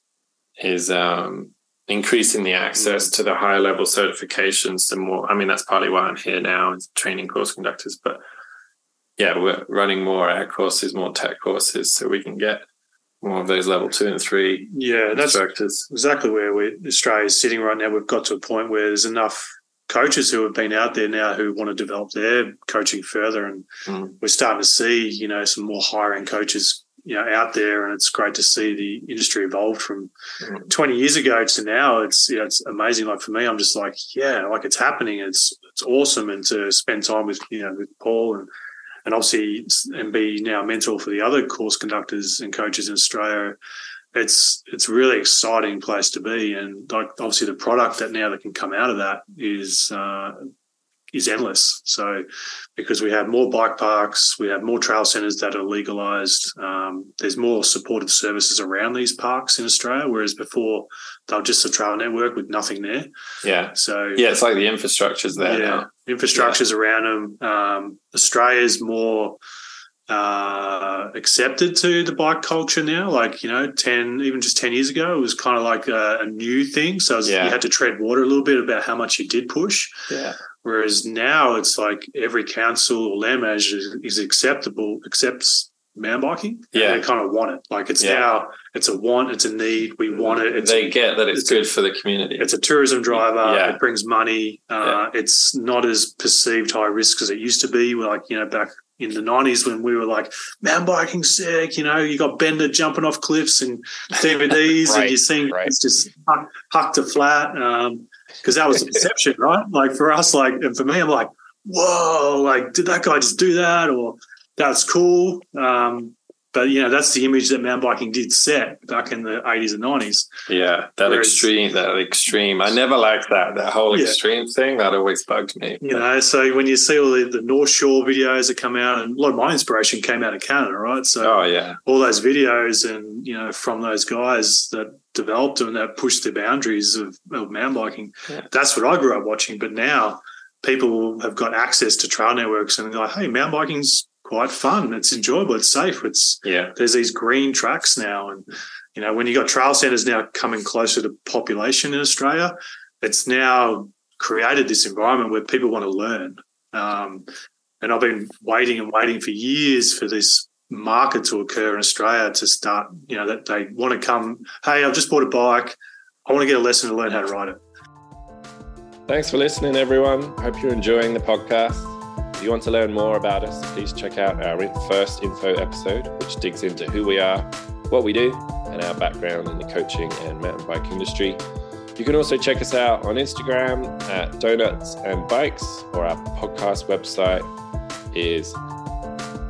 is um, increasing the access to the higher level certifications. The more, I mean, that's partly why I'm here now, training course conductors. But yeah, we're running more air courses, more tech courses, so we can get more of those level two and three. Yeah, that's exactly where we Australia is sitting right now. We've got to a point where there's enough coaches who have been out there now who want to develop their coaching further, and Mm. we're starting to see you know some more higher end coaches you know out there, and it's great to see the industry evolved from Mm. 20 years ago to now. It's you know, it's amazing. Like for me, I'm just like yeah, like it's happening. It's it's awesome, and to spend time with you know with Paul and and obviously and be now mentor for the other course conductors and coaches in Australia it's it's really exciting place to be, and like obviously the product that now that can come out of that is uh, is endless. So because we have more bike parks, we have more trail centres that are legalised. Um, there's more supported services around these parks in Australia, whereas before they were just a trail network with nothing there. Yeah, So yeah, it's like the infrastructure's there now. infrastructures around them. Um, Australia's more uh, accepted to the bike culture now. Like you know, ten even just ten years ago, it was kind of like a, a new thing. So was- Yeah. you had to tread water a little bit about how much you did push. Yeah, Whereas now it's like every council or land manager is, acceptable accepts mountain biking. and Yeah. they kind of want it. Like it's Yeah. now it's a want, it's a need. We want it. It's they get that it's, it's a- good for the community. it's a tourism driver. Yeah. It brings money. Uh, It's not as perceived high risk as it used to be. Like, you know, back in the 90s when we were like, mountain biking sick, you know, you got Bender jumping off cliffs and DVDs and you're seeing right. it's just huck, huck to flat. Because that was the perception, right? Like for us, like, and for me, I'm like, whoa, like, did that guy just do that? Or that's cool. Um, but, you know, that's the image that mountain biking did set back in the 80s and 90s. yeah, that Whereas- extreme, that extreme. I never liked that. That whole Yeah. extreme thing that always bugged me. You know, so when you see all the, the North Shore videos that come out, and a lot of my inspiration came out of Canada, right? So Oh yeah, all those videos, and you know, from those guys that developed them, that pushed the boundaries of, of mountain biking. Yeah. That's what I grew up watching. But now people have got access to trail networks, and they're like, "Hey, mountain biking's quite fun. It's enjoyable. It's safe. It's yeah, there's these green tracks now and you know when you got trail centers now coming closer to population in australia it's now created this environment where people want to learn um, and i've been waiting and waiting for years for this market to occur in australia to start you know that they want to come hey i've just bought a bike i want to get a lesson to learn how to ride it Thanks for listening, everyone. Hope you're enjoying the podcast. If you want to learn more about us, please check out our first info episode, which digs into who we are, what we do, and our background in the coaching and mountain bike industry. You can also check us out on Instagram at Donuts and Bikes, or our podcast website is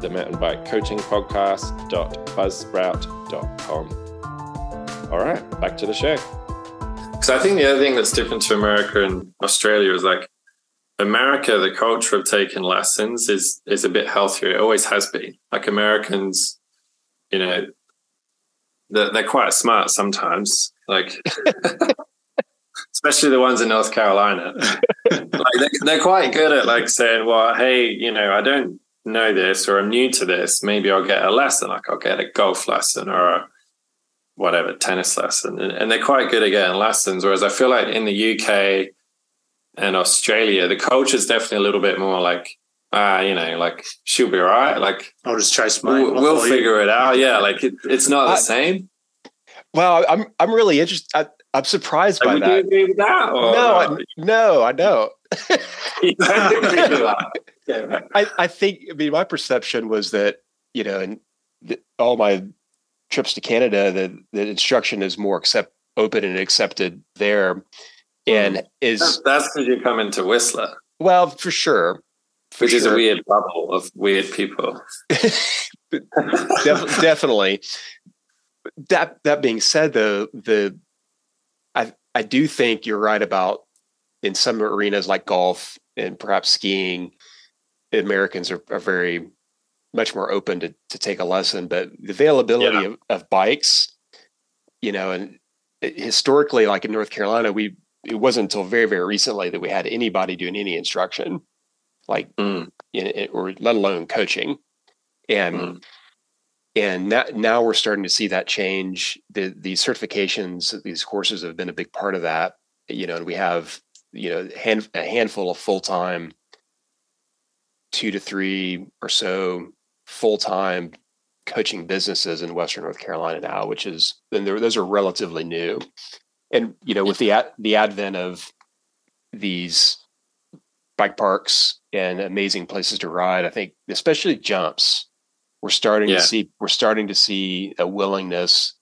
the mountain bike coaching podcast.buzzsprout.com. All right, back to the show. Because I think the other thing that's different to America and Australia is like America, the culture of taking lessons is is a bit healthier. It always has been. Like Americans, you know, they're, they're quite smart sometimes. Like, especially the ones in North Carolina, like they're, they're quite good at like saying, "Well, hey, you know, I don't know this, or I'm new to this. Maybe I'll get a lesson. Like I'll get a golf lesson or a whatever tennis lesson and, and they're quite good at getting lessons whereas i feel like in the uk and australia the culture is definitely a little bit more like ah you know like she'll be all right like i'll just chase my we'll, we'll figure it out yeah like it, it's not the I- same Well, I'm I'm really interested. I, I'm surprised by Would you that. agree with that? No, I, no, I don't. You don't agree with that? Yeah. I, I think I mean my perception was that you know in th- all my trips to Canada the the instruction is more accept open and accepted there hmm. and is That's- because you come into Whistler, well for sure for which is a weird bubble of weird people. Def- definitely that that being said though the I I do think you're right about in some arenas like golf and perhaps skiing Americans are, are very much more open to to take a lesson but the availability Yeah. of, of bikes you know and historically like in North Carolina we it wasn't until very very recently that we had anybody doing any instruction like Mm. in, or let alone coaching and Mm. and now, now we're starting to see that change the these certifications these courses have been a big part of that you know and we have you know hand, a handful of full-time two to three or so full-time coaching businesses in western north carolina now which is they're- those are relatively new. And you know with the ad, the advent of these bike parks and amazing places to ride i think especially jumps we're starting Yeah. to see we're starting to see a willingness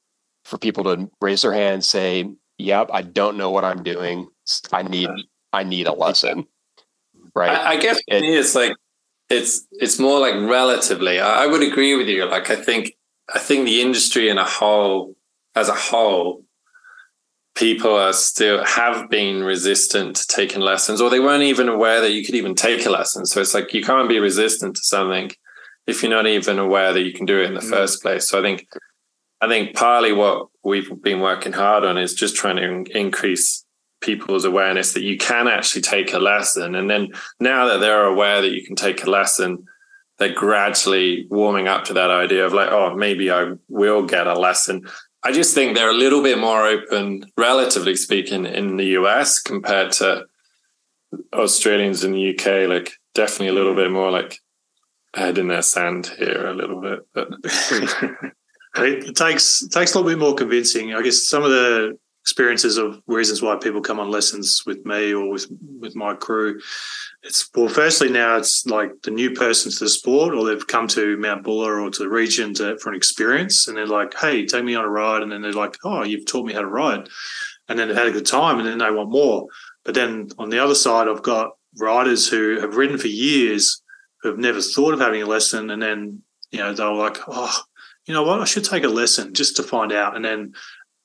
for people to raise their hand say yep i don't know what i'm doing. I need uh-huh. i need a lesson. Right? I, I guess It- it's like it's it's more like relatively. I, I would agree with you. Like I think I think the industry in a whole, as a whole, people are still have been resistant to taking lessons, or they weren't even aware that you could even take a lesson. So it's like you can't be resistant to something if you're not even aware that you can do it in the Mm. first place. So I think I think partly what we've been working hard on is just trying to increase people's awareness that you can actually take a lesson. And then now that they're aware that you can take a lesson, they're gradually warming up to that idea of like, oh, maybe I will get a lesson. I just think they're a little bit more open, relatively speaking, in the US compared to Australians in the UK. Like, definitely a little bit more like head in their sand here, a little bit. But It, takes takes a little bit more convincing. I guess some of the experiences of reasons why people come on lessons with me or with with my crew. It's well, firstly now it's like the new person to the sport, or they've come to Mount Buller or to the region to, for an experience, and they're like, "Hey, take me on a ride," and then they're like, "Oh, you've taught me how to ride," and then they've had a good time, and then they want more. But then on the other side, I've got riders who have ridden for years who have never thought of having a lesson, and then you know they're like, "Oh, you know what? I should take a lesson just to find out," and then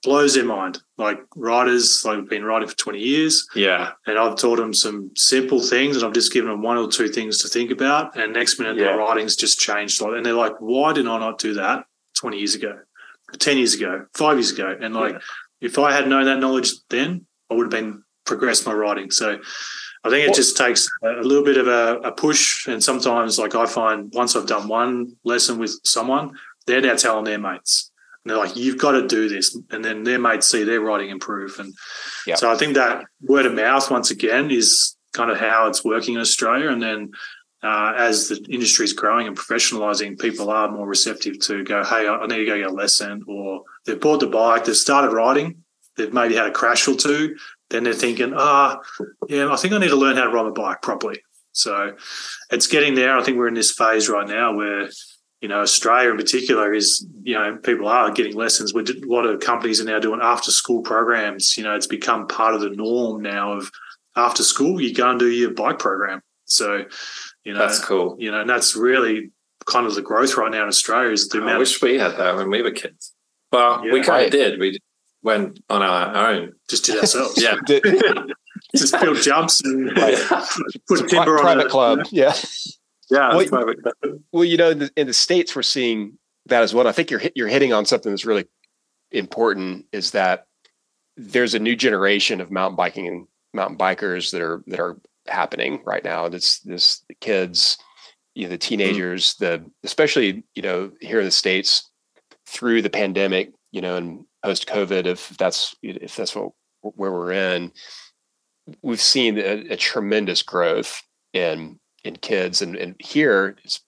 blows their mind. Like riders, like have been riding for twenty years, yeah, and I've taught them some simple things, and I've just given them one or two things to think about, and next minute Yeah. their writing's just changed. Like, and they're like, "Why did I not do that twenty years ago, ten years ago, five years ago?" And like, if I had known that knowledge then, I would have been progressed my writing. So. I think it Well- just takes a a little bit of a, a push, and sometimes, like I find, once I've done one lesson with someone, they're now telling their mates, and they're like, "You've got to do this," and then their mates see their writing improve, and Yeah. so I think that word of mouth once again is kind of how it's working in Australia, and then uh, as the industry is growing and professionalizing, people are more receptive to go, "Hey, I need to go get a lesson," or they've bought the bike, they've started riding, they've maybe had a crash or two, then they're thinking, "Ah, yeah, I think I need to learn how to ride my bike properly." So it's getting there. I think we're in this phase right now where you know, Australia in particular is, you know, people are getting lessons. With a lot of companies are now doing after school programs. You know, it's become part of the norm now of after school, you go and do your bike program. So, you know, that's cool. you know, and that's really kind of the growth right now in Australia is the I amount wish we had that when we were kids. Well, we kind Right. of did. We went on our own. just did ourselves. Yeah. Just build jumps and Right. put pri- timber on private it. club yeah Yeah, Well. Well, you know, in the, in the states, we're seeing that as well. I think you're you're hitting on something that's really important. Is that there's a new generation of mountain biking and mountain bikers that are that are happening right now. This this the kids, you know, the teenagers, the especially you know here in the states through the pandemic, you know, and post COVID, if that's if that's what where we're in, we've seen a, a tremendous growth in in kids and, and here it's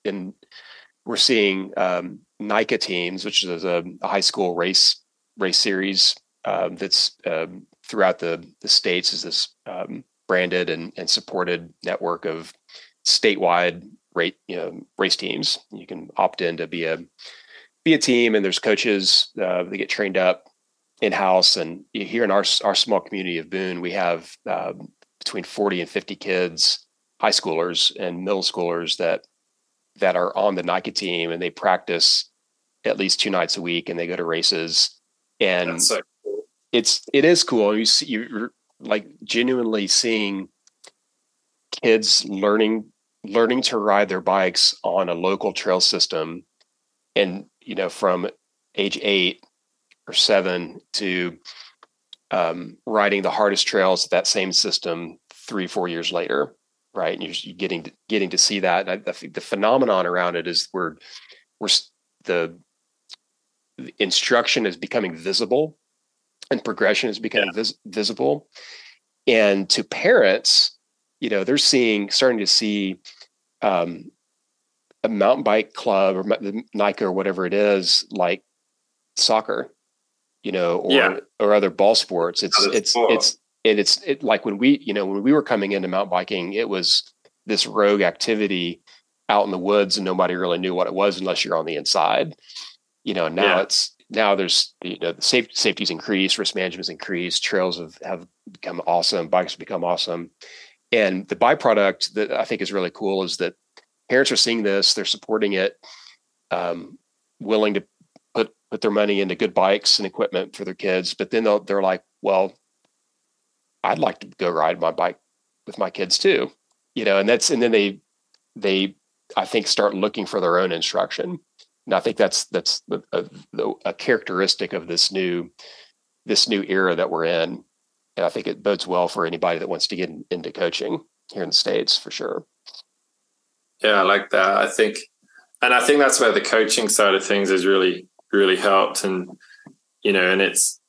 we're seeing um, NICA teams, which is a, a high school race race series um, that's um, throughout the the states is this um, branded and, and supported network of statewide rate you know race teams. You can opt in to be a be a team, and there's coaches uh, that get trained up in house. And here in our our small community of Boone, we have uh, between 40 and 50 kids, high schoolers and middle schoolers that that are on the NICA team, and they practice at least two nights a week, and they go to races. And so cool. it's it is cool. You see, you're like genuinely seeing kids learning learning to ride their bikes on a local trail system and you know from age eight or seven to um, riding the hardest trails that same system three four years later right and you're, you're getting to, getting to see that I, think the phenomenon around it is we're we're the, the instruction is becoming visible and progression is becoming yeah. vis- visible and to parents you know they're seeing starting to see um, a mountain bike club or the NICA or whatever it is, like soccer, you know, or yeah. or other ball sports. It's it's sport. it's and it's it like when we you know when we were coming into mountain biking, it was this rogue activity out in the woods, and nobody really knew what it was unless you're on the inside. You know, now yeah. it's now there's you know the safety safety's increased, risk management's increased, trails have have become awesome, bikes have become awesome, and the byproduct that I think is really cool is that parents are seeing this, they're supporting it, um, willing to put put their money into good bikes and equipment for their kids. But then they're like, well, I'd like to go ride my bike with my kids too, you know. And that's and then they they I think start looking for their own instruction. And I think that's that's a, a, a characteristic of this new this new era that we're in and I think it bodes well for anybody that wants to get in, into coaching here in the states for sure. Yeah, I like that. I think, and I think that's where the coaching side of things has really, really helped. And you know, and it's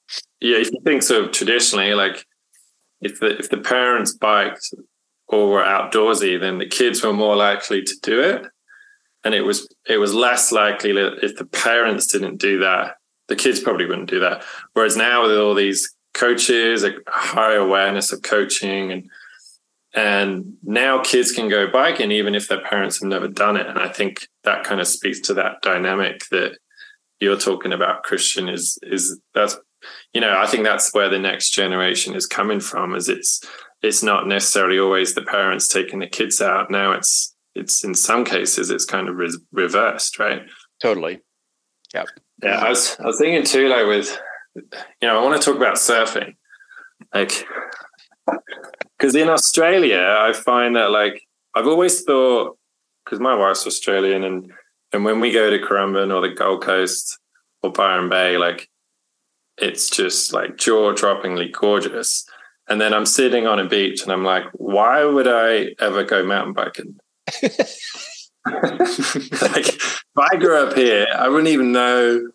yeah, if you think sort of traditionally, like if the if the parents biked or were outdoorsy, then the kids were more likely to do it. And it was it was less likely that if the parents didn't do that, the kids probably wouldn't do that. Whereas now with all these coaches, a high awareness of coaching, and and now kids can go biking even if their parents have never done it. And I think that kind of speaks to that dynamic that you're talking about, Kristian. Is is that's you know I think that's where the next generation is coming from. Is it's it's not necessarily always the parents taking the kids out. Now it's it's in some cases it's kind of re- reversed, right? Totally. Yeah. Yeah. I was I was thinking too, like with you know, I want to talk about surfing. Like, because in Australia, I find that like I've always thought, because my wife's Australian, and and when we go to Currumbin or the Gold Coast or Byron Bay, like it's just like jaw droppingly gorgeous. And then I'm sitting on a beach and I'm like, why would I ever go mountain biking? like if I grew up here, I wouldn't even know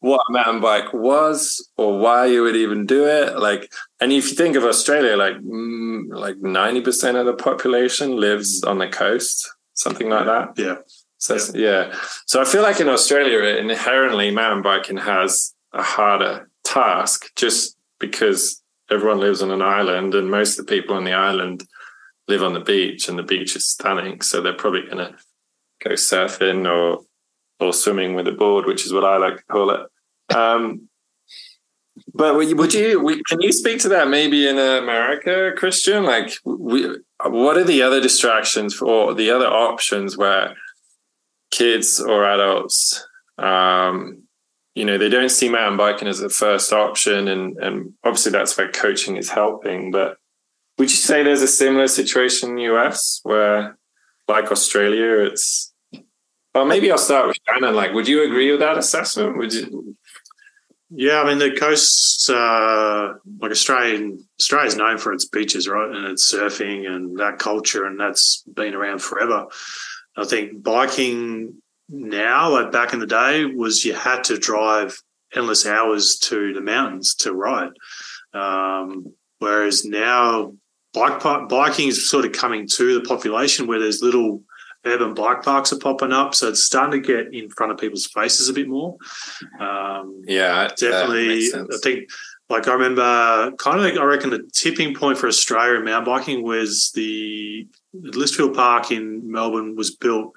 what a mountain bike was or why you would even do it. Like, and if you think of Australia, like mm, like ninety percent of the population lives on the coast, something like that. Yeah. So yeah. yeah. So I feel like in Australia, inherently mountain biking has a harder task just because everyone lives on an island and most of the people on the island live on the beach and the beach is stunning. So they're probably going to go surfing or or swimming with a board, which is what I like to call it. Um, but would you, can you speak to that maybe in America, Kristian? Like, we, what are the other distractions or the other options where kids or adults, um, you know, they don't see mountain biking as a first option, and and obviously that's where coaching is helping. But would you say there's a similar situation in the US where, like Australia, it's well, maybe I'll start with Shannon. Like, would you agree with that assessment? Would you? Yeah, I mean the coasts, uh, like Australian, Australia's known for its beaches, right, and its surfing and that culture, and that's been around forever. I think biking now, like back in the day, was you had to drive endless hours to the mountains to ride, um, whereas now bike biking is sort of coming to the population where there's little urban bike parks are popping up, so it's starting to get in front of people's faces a bit more. Um, yeah, definitely. I think, like I remember, kind of, like, I reckon the tipping point for Australia in mountain biking was the Lysterfield Park in Melbourne was built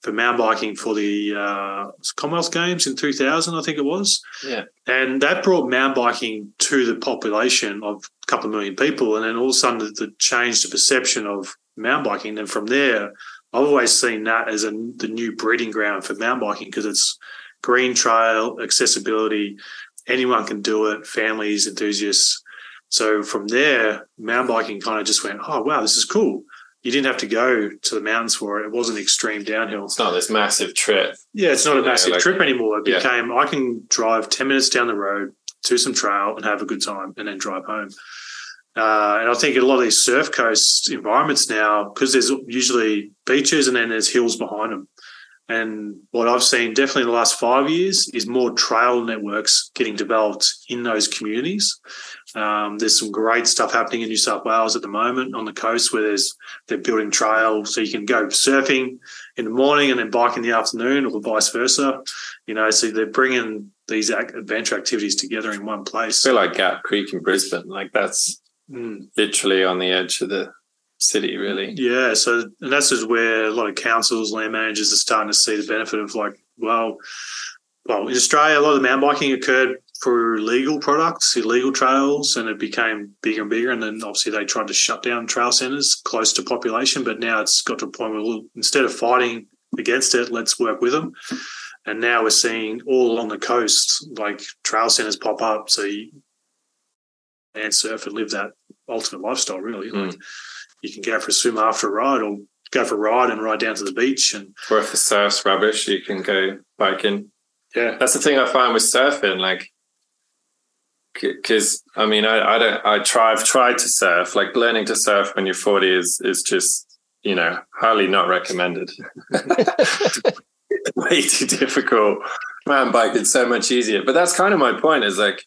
for mountain biking for the uh, Commonwealth Games in 2000, I think it was. Yeah. And that brought mountain biking to the population of a couple of million people. And then all of a sudden, the, the changed the perception of mountain biking. And from there, I've always seen that as a, the new breeding ground for mountain biking because it's green trail, accessibility, anyone can do it, families, enthusiasts. So from there, mountain biking kind of just went, oh, wow, this is cool you didn't have to go to the mountains for it. It wasn't extreme downhill. It's not this massive trip. Yeah, it's not a massive like, trip anymore. It became yeah. I can drive 10 minutes down the road to some trail and have a good time and then drive home. Uh, and I think a lot of these surf coast environments now, because there's usually beaches and then there's hills behind them. And what I've seen definitely in the last five years is more trail networks getting developed in those communities. Um, there's some great stuff happening in New South Wales at the moment on the coast where there's they're building trail so you can go surfing in the morning and then bike in the afternoon or vice versa. You know, so they're bringing these adventure activities together in one place. I feel like Gap Creek in Brisbane, like that's mm. literally on the edge of the city, really. Yeah. So, and that's just where a lot of councils, land managers are starting to see the benefit of like, well, well, in Australia, a lot of the mountain biking occurred for legal products, illegal trails, and it became bigger and bigger. And then obviously they tried to shut down trail centres close to population, but now it's got to a point where instead of fighting against it, let's work with them. And now we're seeing all along the coast, like trail centres pop up. So you and surf and live that ultimate lifestyle, really. Mm. Like you can go for a swim after a ride or go for a ride and ride down to the beach. And or if the surf's rubbish, you can go biking. Yeah. That's the thing I find with surfing. Like, because I mean, I, I don't, I try, I've tried to surf. Like learning to surf when you're 40 is is just, you know, highly not recommended. Way too difficult. Mountain biking so much easier. But that's kind of my point. Is like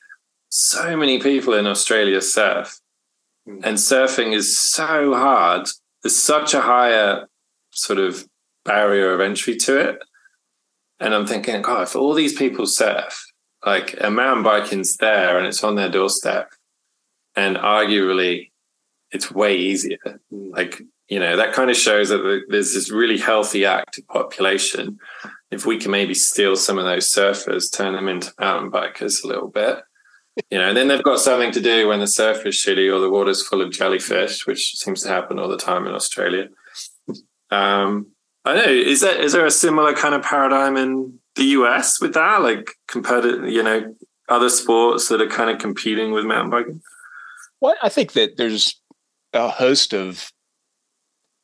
so many people in Australia surf, mm. and surfing is so hard. There's such a higher sort of barrier of entry to it. And I'm thinking, God, if all these people surf, like a mountain biking's there and it's on their doorstep and arguably it's way easier. Like you know that kind of shows that there's this really healthy active population. If we can maybe steal some of those surfers turn them into mountain bikers a little bit you know and then they've got something to do when the surf is shitty or the water's full of jellyfish which seems to happen all the time in australia. Um i know is that is there a similar kind of paradigm in the US with that, like compared to you know other sports that are kind of competing with mountain biking? Well, I think that there's a host of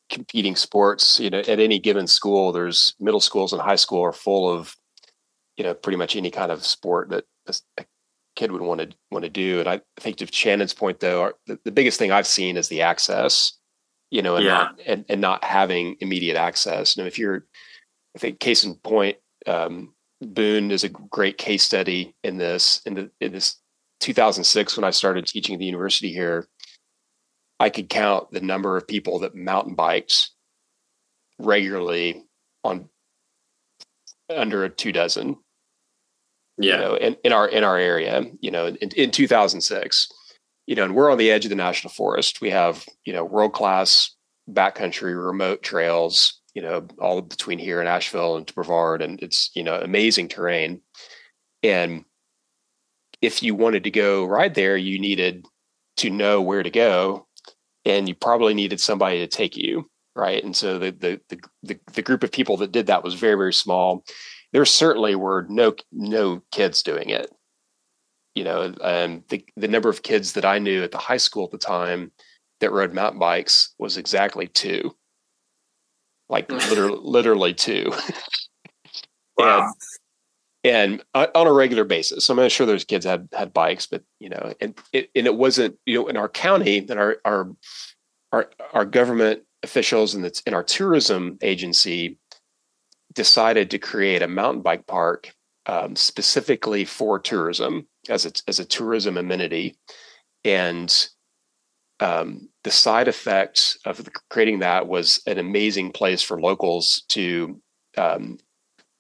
competing sports. You know, at any given school, there's middle schools and high school are full of you know pretty much any kind of sport that a kid would want to want to do. And I think to Shannon's point, though, our, the, the biggest thing I've seen is the access. You know, and yeah. not and, and not having immediate access. And if you're, I think case in point, um, Boone is a great case study in this. In, the, in this 2006, when I started teaching at the university here, I could count the number of people that mountain bikes regularly on under a two dozen. Yeah, you know, in, in our in our area, you know, in, in 2006, you know, and we're on the edge of the national forest. We have you know world class backcountry remote trails you know, all between here and Asheville and to Brevard, and it's you know amazing terrain. And if you wanted to go ride there, you needed to know where to go, and you probably needed somebody to take you, right? And so the the the the, the group of people that did that was very very small. There certainly were no no kids doing it. You know, um, the the number of kids that I knew at the high school at the time that rode mountain bikes was exactly two like literally, literally two. Wow. and, and on a regular basis. I'm not sure those kids had had bikes, but you know, and it and it wasn't you know in our county that our our our our government officials and that's in our tourism agency decided to create a mountain bike park um, specifically for tourism as a as a tourism amenity, and um, the side effect of creating that was an amazing place for locals to um,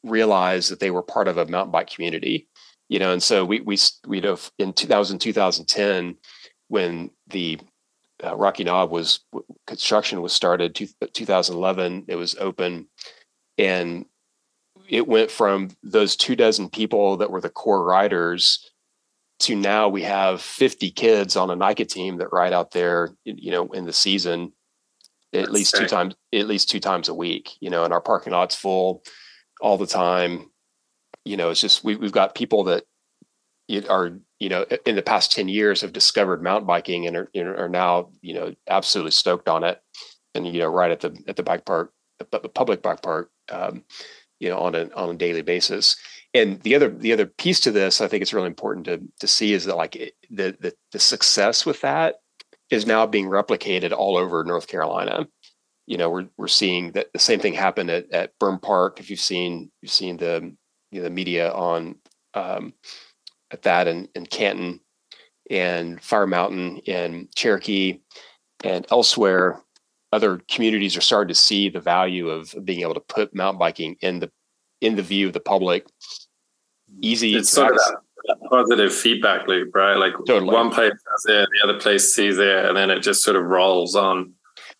realize that they were part of a mountain bike community. You know, and so we we we know in 2000 2010 when the uh, Rocky Knob was construction was started. Two, 2011, it was open, and it went from those two dozen people that were the core riders to now we have 50 kids on a NICA team that ride out there, you know, in the season at That's least great. two times, at least two times a week, you know, and our parking lot's full all the time. You know, it's just, we, we've got people that are, you know, in the past 10 years have discovered mountain biking and are, are now, you know, absolutely stoked on it. And, you know, right at the, at the bike park, the public bike park, um, you know, on a, on a daily basis and the other the other piece to this i think it's really important to to see is that like it, the, the the success with that is now being replicated all over north carolina. You know we're we're seeing that the same thing happen at, at Byrne Park. If you've seen you've seen the you know, the media on um, at that in, in canton and fire mountain and cherokee and elsewhere other communities are starting to see the value of being able to put mountain biking in the in the view of the public. Easy. It's sort of that positive feedback loop, right? Like totally. one place does it, the other place sees it, and then it just sort of rolls on.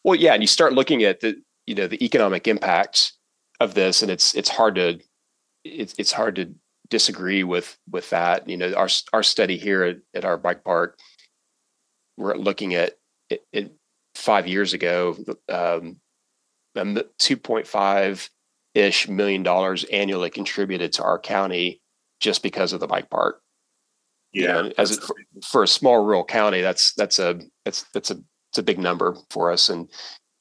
Well, yeah, and you start looking at the you know the economic impact of this, and it's it's hard to it's it's hard to disagree with with that. You know, our our study here at, at our bike park, we're looking at it, it five years ago, um, 2.5 ish million dollars annually contributed to our county just because of the bike park. Yeah, you know, as it, for, for, a small rural county, that's that's a that's that's a it's a big number for us. And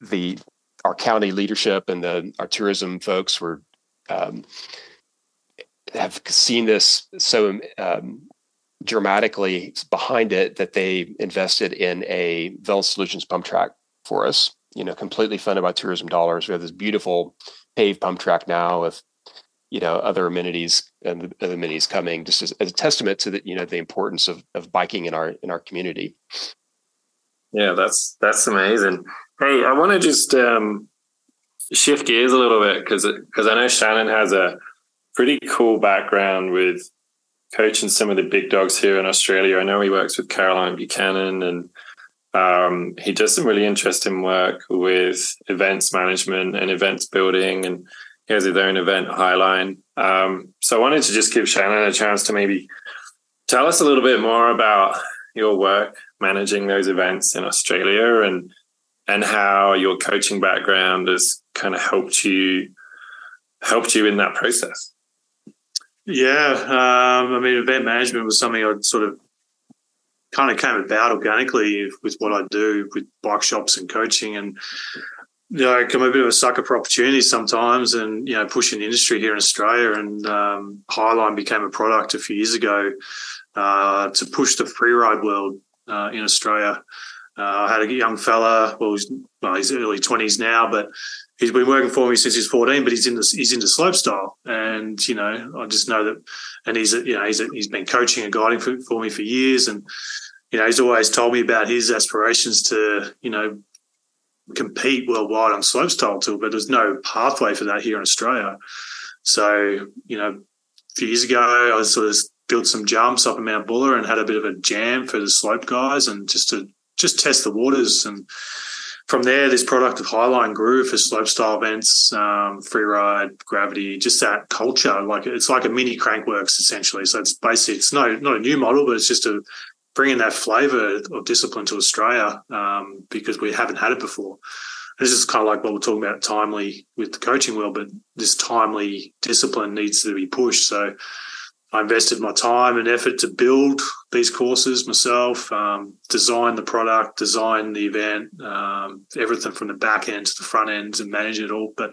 the our county leadership and the our tourism folks were um, have seen this so um, dramatically behind it that they invested in a Velosolutions pump track for us. You know, completely funded by tourism dollars. We have this beautiful paved pump track now with you know other amenities and the, amenities coming just as, as, a testament to the you know the importance of of biking in our in our community. Yeah that's that's amazing. Hey i want to just um shift gears a little bit because because i know shannon has a pretty cool background with coaching some of the big dogs here in australia. I know he works with caroline buchanan and um, he does some really interesting work with events management and events building, and he has his own event, Highline. Um, so I wanted to just give Shannon a chance to maybe tell us a little bit more about your work managing those events in Australia and and how your coaching background has kind of helped you helped you in that process. Yeah, um, I mean, event management was something I'd sort of kind of came about organically with what I do with bike shops and coaching and you know, I'm a bit of a sucker for opportunities sometimes and, you know, pushing the industry here in Australia. And um, Highline became a product a few years ago uh, to push the freeride world uh, in Australia. Uh, I had a young fella, well he's, well, he's early 20s now, but he's been working for me since he's 14, but he's in this, he's into slope style. And, you know, I just know that, and he's, you know, he's, he's been coaching and guiding for, for me for years. And, you know, he's always told me about his aspirations to, you know, compete worldwide on slopestyle too, but there's no pathway for that here in Australia. So, you know, a few years ago, I sort of built some jumps up in Mount Buller and had a bit of a jam for the slope guys and just to just test the waters. And from there, this product of Highline grew for slopestyle events, um, free ride, gravity, just that culture. Like it's like a mini Crankworx essentially. So it's basically it's no not a new model, but it's just a bringing that flavour of discipline to Australia um, because we haven't had it before. This is kind of like what we're talking about timely with the coaching world, but this timely discipline needs to be pushed. So I invested my time and effort to build these courses myself, um, design the product, design the event, um, everything from the back end to the front end and manage it all. But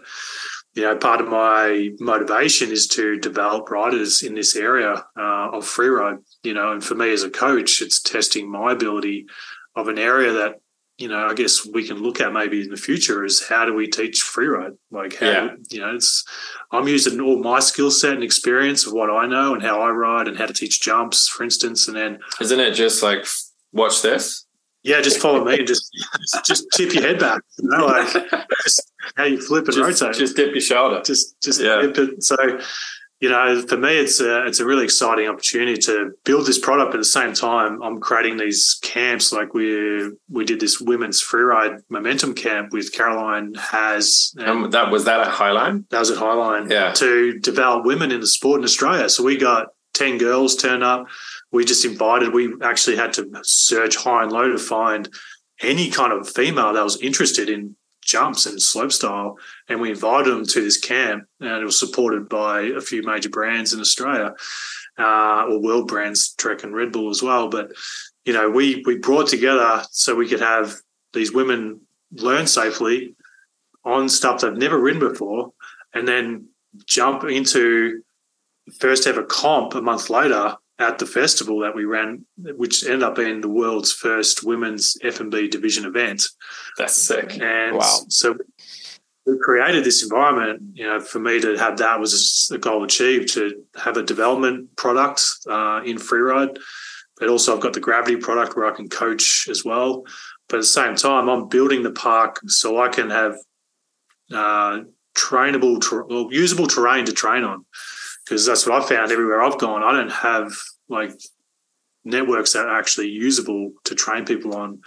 you know, part of my motivation is to develop riders in this area uh, of freeride. You know, and for me as a coach, it's testing my ability of an area that you know I guess we can look at maybe in the future is how do we teach freeride? Like how yeah. you know, it's I'm using all my skill set and experience of what I know and how I ride and how to teach jumps, for instance, and then isn't it just like watch this? Yeah, just follow me and just just tip your head back. You know, like just how you flip and just, rotate. Just dip your shoulder. Just just Yeah. So, you know, for me, it's a it's a really exciting opportunity to build this product. But at the same time, I'm creating these camps. Like we we did this women's freeride momentum camp with Caroline Has. Um, that was that at Highline. that was at Highline Yeah. to develop women in the sport in Australia. So we got 10 girls turn up. We just invited, we actually had to search high and low to find any kind of female that was interested in jumps and slopestyle. And we invited them to this camp and it was supported by a few major brands in Australia, uh, or world brands, Trek and Red Bull as well. But, you know, we, we brought together so we could have these women learn safely on stuff they've never ridden before and then jump into first ever comp a month later at the festival that we ran, which ended up being the world's first women's FMB division event. That's sick. And Wow. so we created this environment, you know, for me to have that was a goal achieved to have a development product uh, in freeride. But also I've got the gravity product where I can coach as well. But at the same time, I'm building the park so I can have uh, trainable, ter- well, usable terrain to train on. Because that's what I've found everywhere I've gone. I don't have like networks that are actually usable to train people on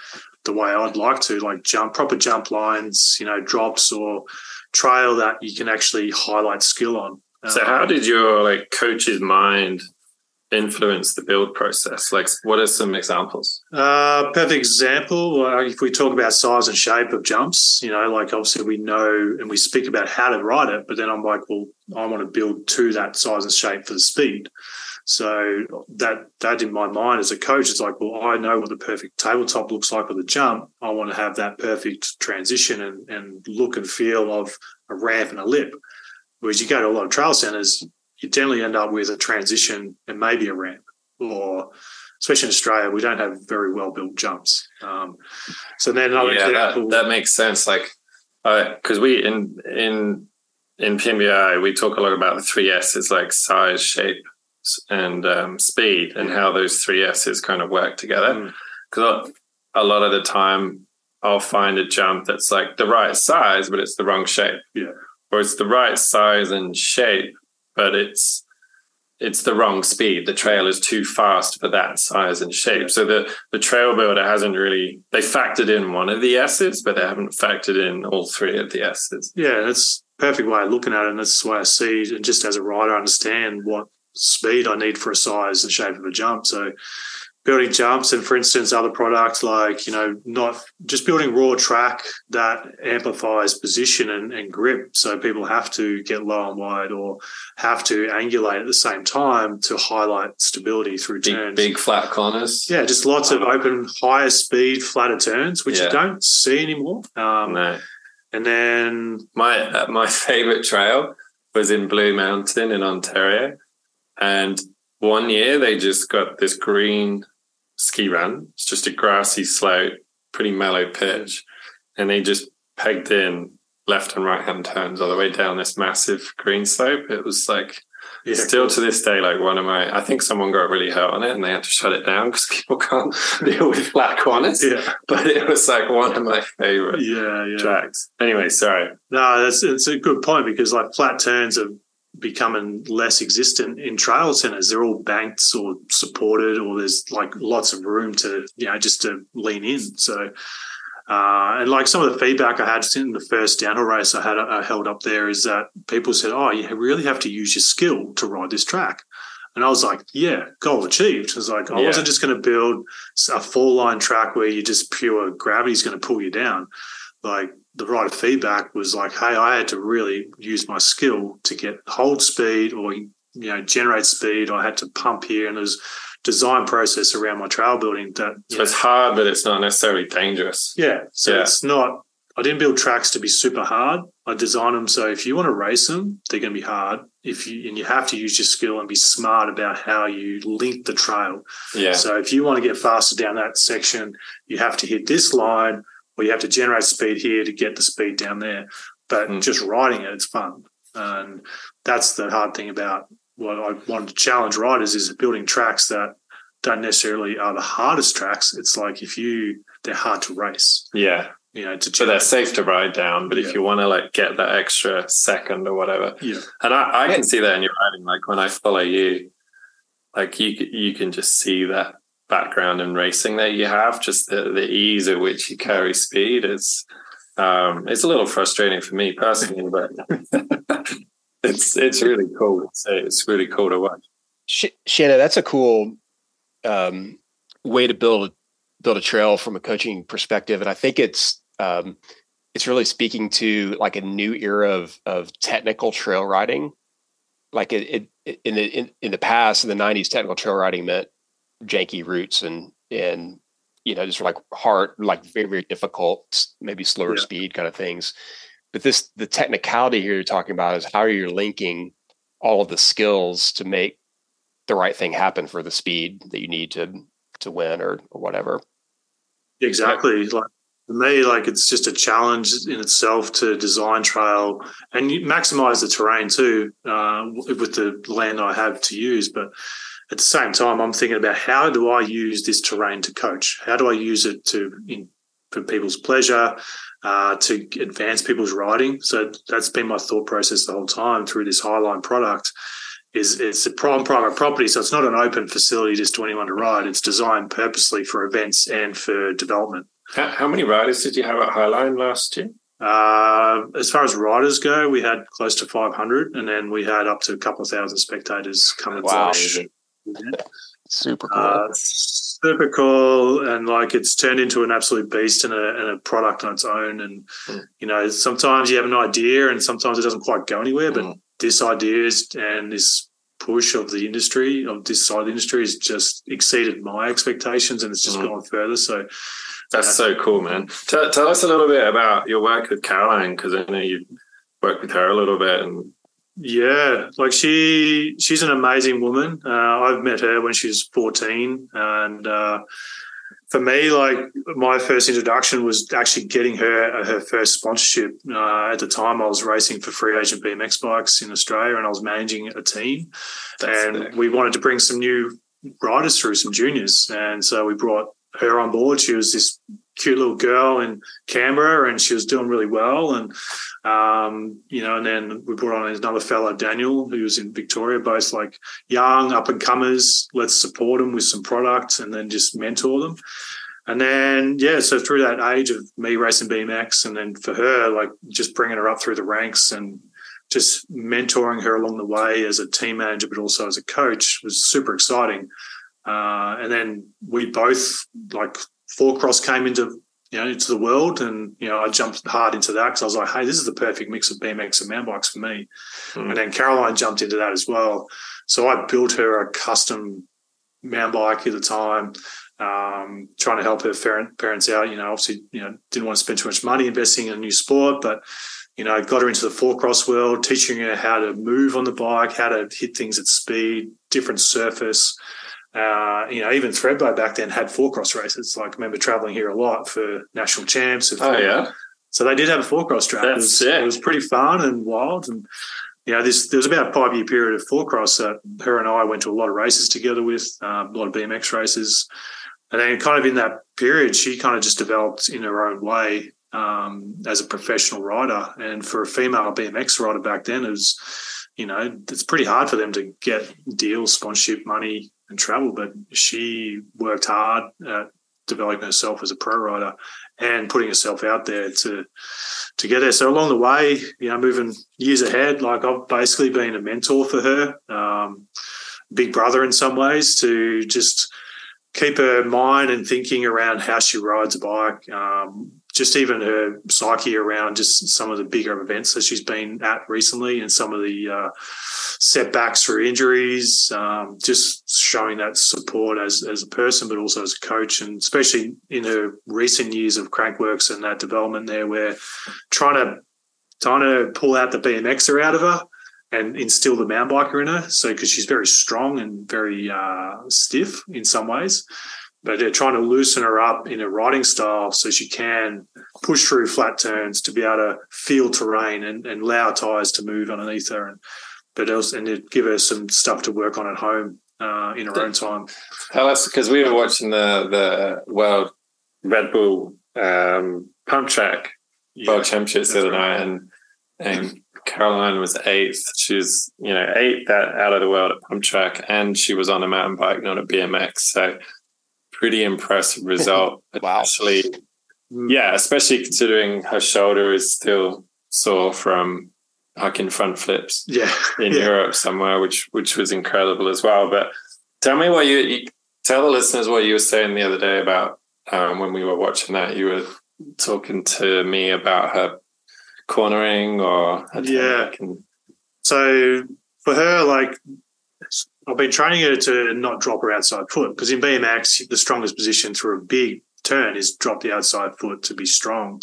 the way I'd like to, like jump proper jump lines, you know, drops or trail that you can actually highlight skill on. So Um, how did your like coach's mind influence the build process? Like what are some examples? Uh, perfect example. Uh, if we talk about size and shape of jumps, you know, like obviously we know and we speak about how to ride it, but then I'm like, well, I want to build to that size and shape for the speed. So that that in my mind as a coach, is like, well, I know what the perfect tabletop looks like with a jump. I want to have that perfect transition and, and look and feel of a ramp and a lip. Whereas you go to a lot of trail centers, you generally end up with a transition and maybe a ramp or especially in Australia, we don't have very well built jumps. Um, so then another yeah, example, that, that makes sense. Like, because we in in in PMBI we talk a lot about the three S's, like size, shape, and um, speed, and how those three S's kind of work together. Mm. Because a lot of the time, I'll find a jump that's like the right size, but it's the wrong shape. Yeah. or it's the right size and shape, but it's it's the wrong speed. The trail is too fast for that size and shape. So the the trail builder hasn't really they factored in one of the S's, but they haven't factored in all three of the S's. yeah, that's a perfect way of looking at it. And that's the way I see it. And just as a rider, I understand what speed I need for a size and shape of a jump. So building jumps and for instance, other products like, you know, not just building raw track that amplifies position and, and grip. So people have to get low and wide or have to angulate at the same time to highlight stability through Big, turns. big flat corners. Yeah, just lots of open, higher speed, flatter turns, which Yeah. you don't see anymore. Um, No. And then, My uh, my favorite trail was in Blue Mountain in Ontario, and one year they just got this green ski run. It's just a grassy slope, pretty mellow pitch, and they just pegged in left and right hand turns all the way down this massive green slope. It was like yeah, still to this day, like one of my. I think someone got really hurt on it, and they had to shut it down because people can't deal with flat corners. yeah, But it was like one of my favorite yeah, yeah. tracks. Anyway, sorry. No, that's it's a good point because like flat turns are becoming less existent in trail centers. They're all banked or supported, or there's like lots of room to you know just to lean in. So. Uh, and like some of the feedback I had in the first downhill race I had I held up there is that people said, "Oh, you really have to use your skill to ride this track." And I was like, "Yeah, goal achieved." I was like, I Yeah. wasn't just going to build a fall line track where you just pure gravity's going to pull you down. Like the right feedback was like, "Hey, I had to really use my skill to get hold speed or you know generate speed. I had to pump here, and there's design process around my trail building that So know, it's hard, but it's not necessarily dangerous. yeah. So Yeah. it's not, I didn't build tracks to be super hard. I designed them so if you want to race them, they're going to be hard. If you, and you have to use your skill and be smart about how you link the trail. Yeah. So if you want to get faster down that section, you have to hit this line or you have to generate speed here to get the speed down there. But Mm. just riding it, it's fun. And that's the hard thing about what I wanted to challenge riders is building tracks that don't necessarily are the hardest tracks. It's like if you they're hard to race. Yeah. You know, to So they're safe to ride down, but Yeah. if you want to like get that extra second or whatever, yeah, and I, I can see that in your riding. Like when I follow you, like you you can just see that background in racing that you have, just the, the ease at which you carry speed. It's um, it's a little frustrating for me personally, but it's it's really cool. It's, it's really cool to watch. Sh- Shannon, that's a cool um, way to build build a trail from a coaching perspective, and I think it's um, it's really speaking to like a new era of of technical trail riding. Like it, it in the in, in the past in the '90s, technical trail riding meant janky routes and and you know just like hard, like very very difficult, maybe slower Yeah. speed kind of things. But this the technicality here you're talking about is how you're linking all of the skills to make the right thing happen for the speed that you need to to win or, or whatever. exactly. Like for me, like it's just a challenge in itself to design trail and you maximize the terrain too uh, with the land I have to use. But at the same time, I'm thinking about how do I use this terrain to coach? How do I use it to in, for people's pleasure, uh, to advance people's riding? So that's been my thought process the whole time through this Highline product. Is it's a prime private property, so it's not an open facility just to anyone to ride. It's designed purposely for events and for development. How, how many riders did you have at Highline last year? Uh, as far as riders go, we had close to 500, and then we had up to a couple of thousand spectators come and Wow. watch. Super cool. Uh, super cool, and like it's turned into an absolute beast and a, and a product on its own. And Mm. you know, sometimes you have an idea, and sometimes it doesn't quite go anywhere. But Mm. this idea is, and this push of the industry of this side of the industry has just exceeded my expectations, and it's just Mm. gone further. So That's Yeah. so cool, man. Tell, tell us a little bit about your work with Caroline, because I know you worked with her a little bit. And Yeah, like she she's an amazing woman. Uh, I've met her when she was 14 and uh, for me like my first introduction was actually getting her her first sponsorship. Uh, at the time I was racing for free agent BMX bikes in Australia and I was managing a team That's and sick. we wanted to bring some new riders through some juniors and so we brought her on board. She was this cute little girl in Canberra and she was doing really well and um, you know, and then we brought on another fellow, Daniel, who was in Victoria, both like young up and comers. Let's support them with some products and then just mentor them. And then, yeah, so through that age of me racing BMX and then for her, like just bringing her up through the ranks and just mentoring her along the way as a team manager, but also as a coach was super exciting. Uh, and then we both like four cross came into you know, into the world. And, you know, I jumped hard into that because I was like, hey, this is the perfect mix of BMX and mountain bikes for me. Mm. And then Caroline jumped into that as well. So I built her a custom mountain bike at the time, um, trying to help her parent, parents out. You know, obviously, you know, didn't want to spend too much money investing in a new sport, but, you know, got her into the four cross world, teaching her how to move on the bike, how to hit things at speed, different surface uh, you know, even Thredbo back then had four cross races. Like, I remember traveling here a lot for national champs. oh, yeah. So they did have a four cross track. That's it, was, sick. it was pretty fun and wild. And, you know, this, there was about a five year period of four cross that her and I went to a lot of races together with, um, a lot of BMX races. And then, kind of in that period, she kind of just developed in her own way um, as a professional rider. And for a female BMX rider back then, it was, you know, it's pretty hard for them to get deals, sponsorship money, and travel. But she worked hard at developing herself as a pro rider and putting herself out there to to get there. So along the way, you know, moving years ahead, like I've basically been a mentor for her, um, big brother in some ways, to just keep her mind and thinking around how she rides a bike. Um, just even her psyche around just some of the bigger events that she's been at recently and some of the uh, setbacks through injuries, um, just showing that support as, as a person, but also as a coach. And especially in her recent years of Crankworx and that development there, where trying to, trying to pull out the BMXer out of her and instill the mountain biker in her. So, because she's very strong and very uh, stiff in some ways but they're trying to loosen her up in her riding style so she can push through flat turns to be able to feel terrain and, and allow tires to move underneath her and but also and to give her some stuff to work on at home uh, in her own time. Tell us because we were watching the the World Red Bull um, Pump Track Yeah, World Championships the other right. night, and and Caroline was eighth. She was you know eighth that out of the world at Pump Track, and she was on a mountain bike, not a BMX. So pretty impressive result. Wow. Especially, yeah, especially considering her shoulder is still sore from hucking front flips yeah, in Yeah. Europe somewhere, which which was incredible as well. But tell me what you, you tell the listeners what you were saying the other day about um, when we were watching that. You were talking to me about her cornering or Yeah. So for her, like I've been training her to not drop her outside foot because in BMX, the strongest position through a big turn is drop the outside foot to be strong.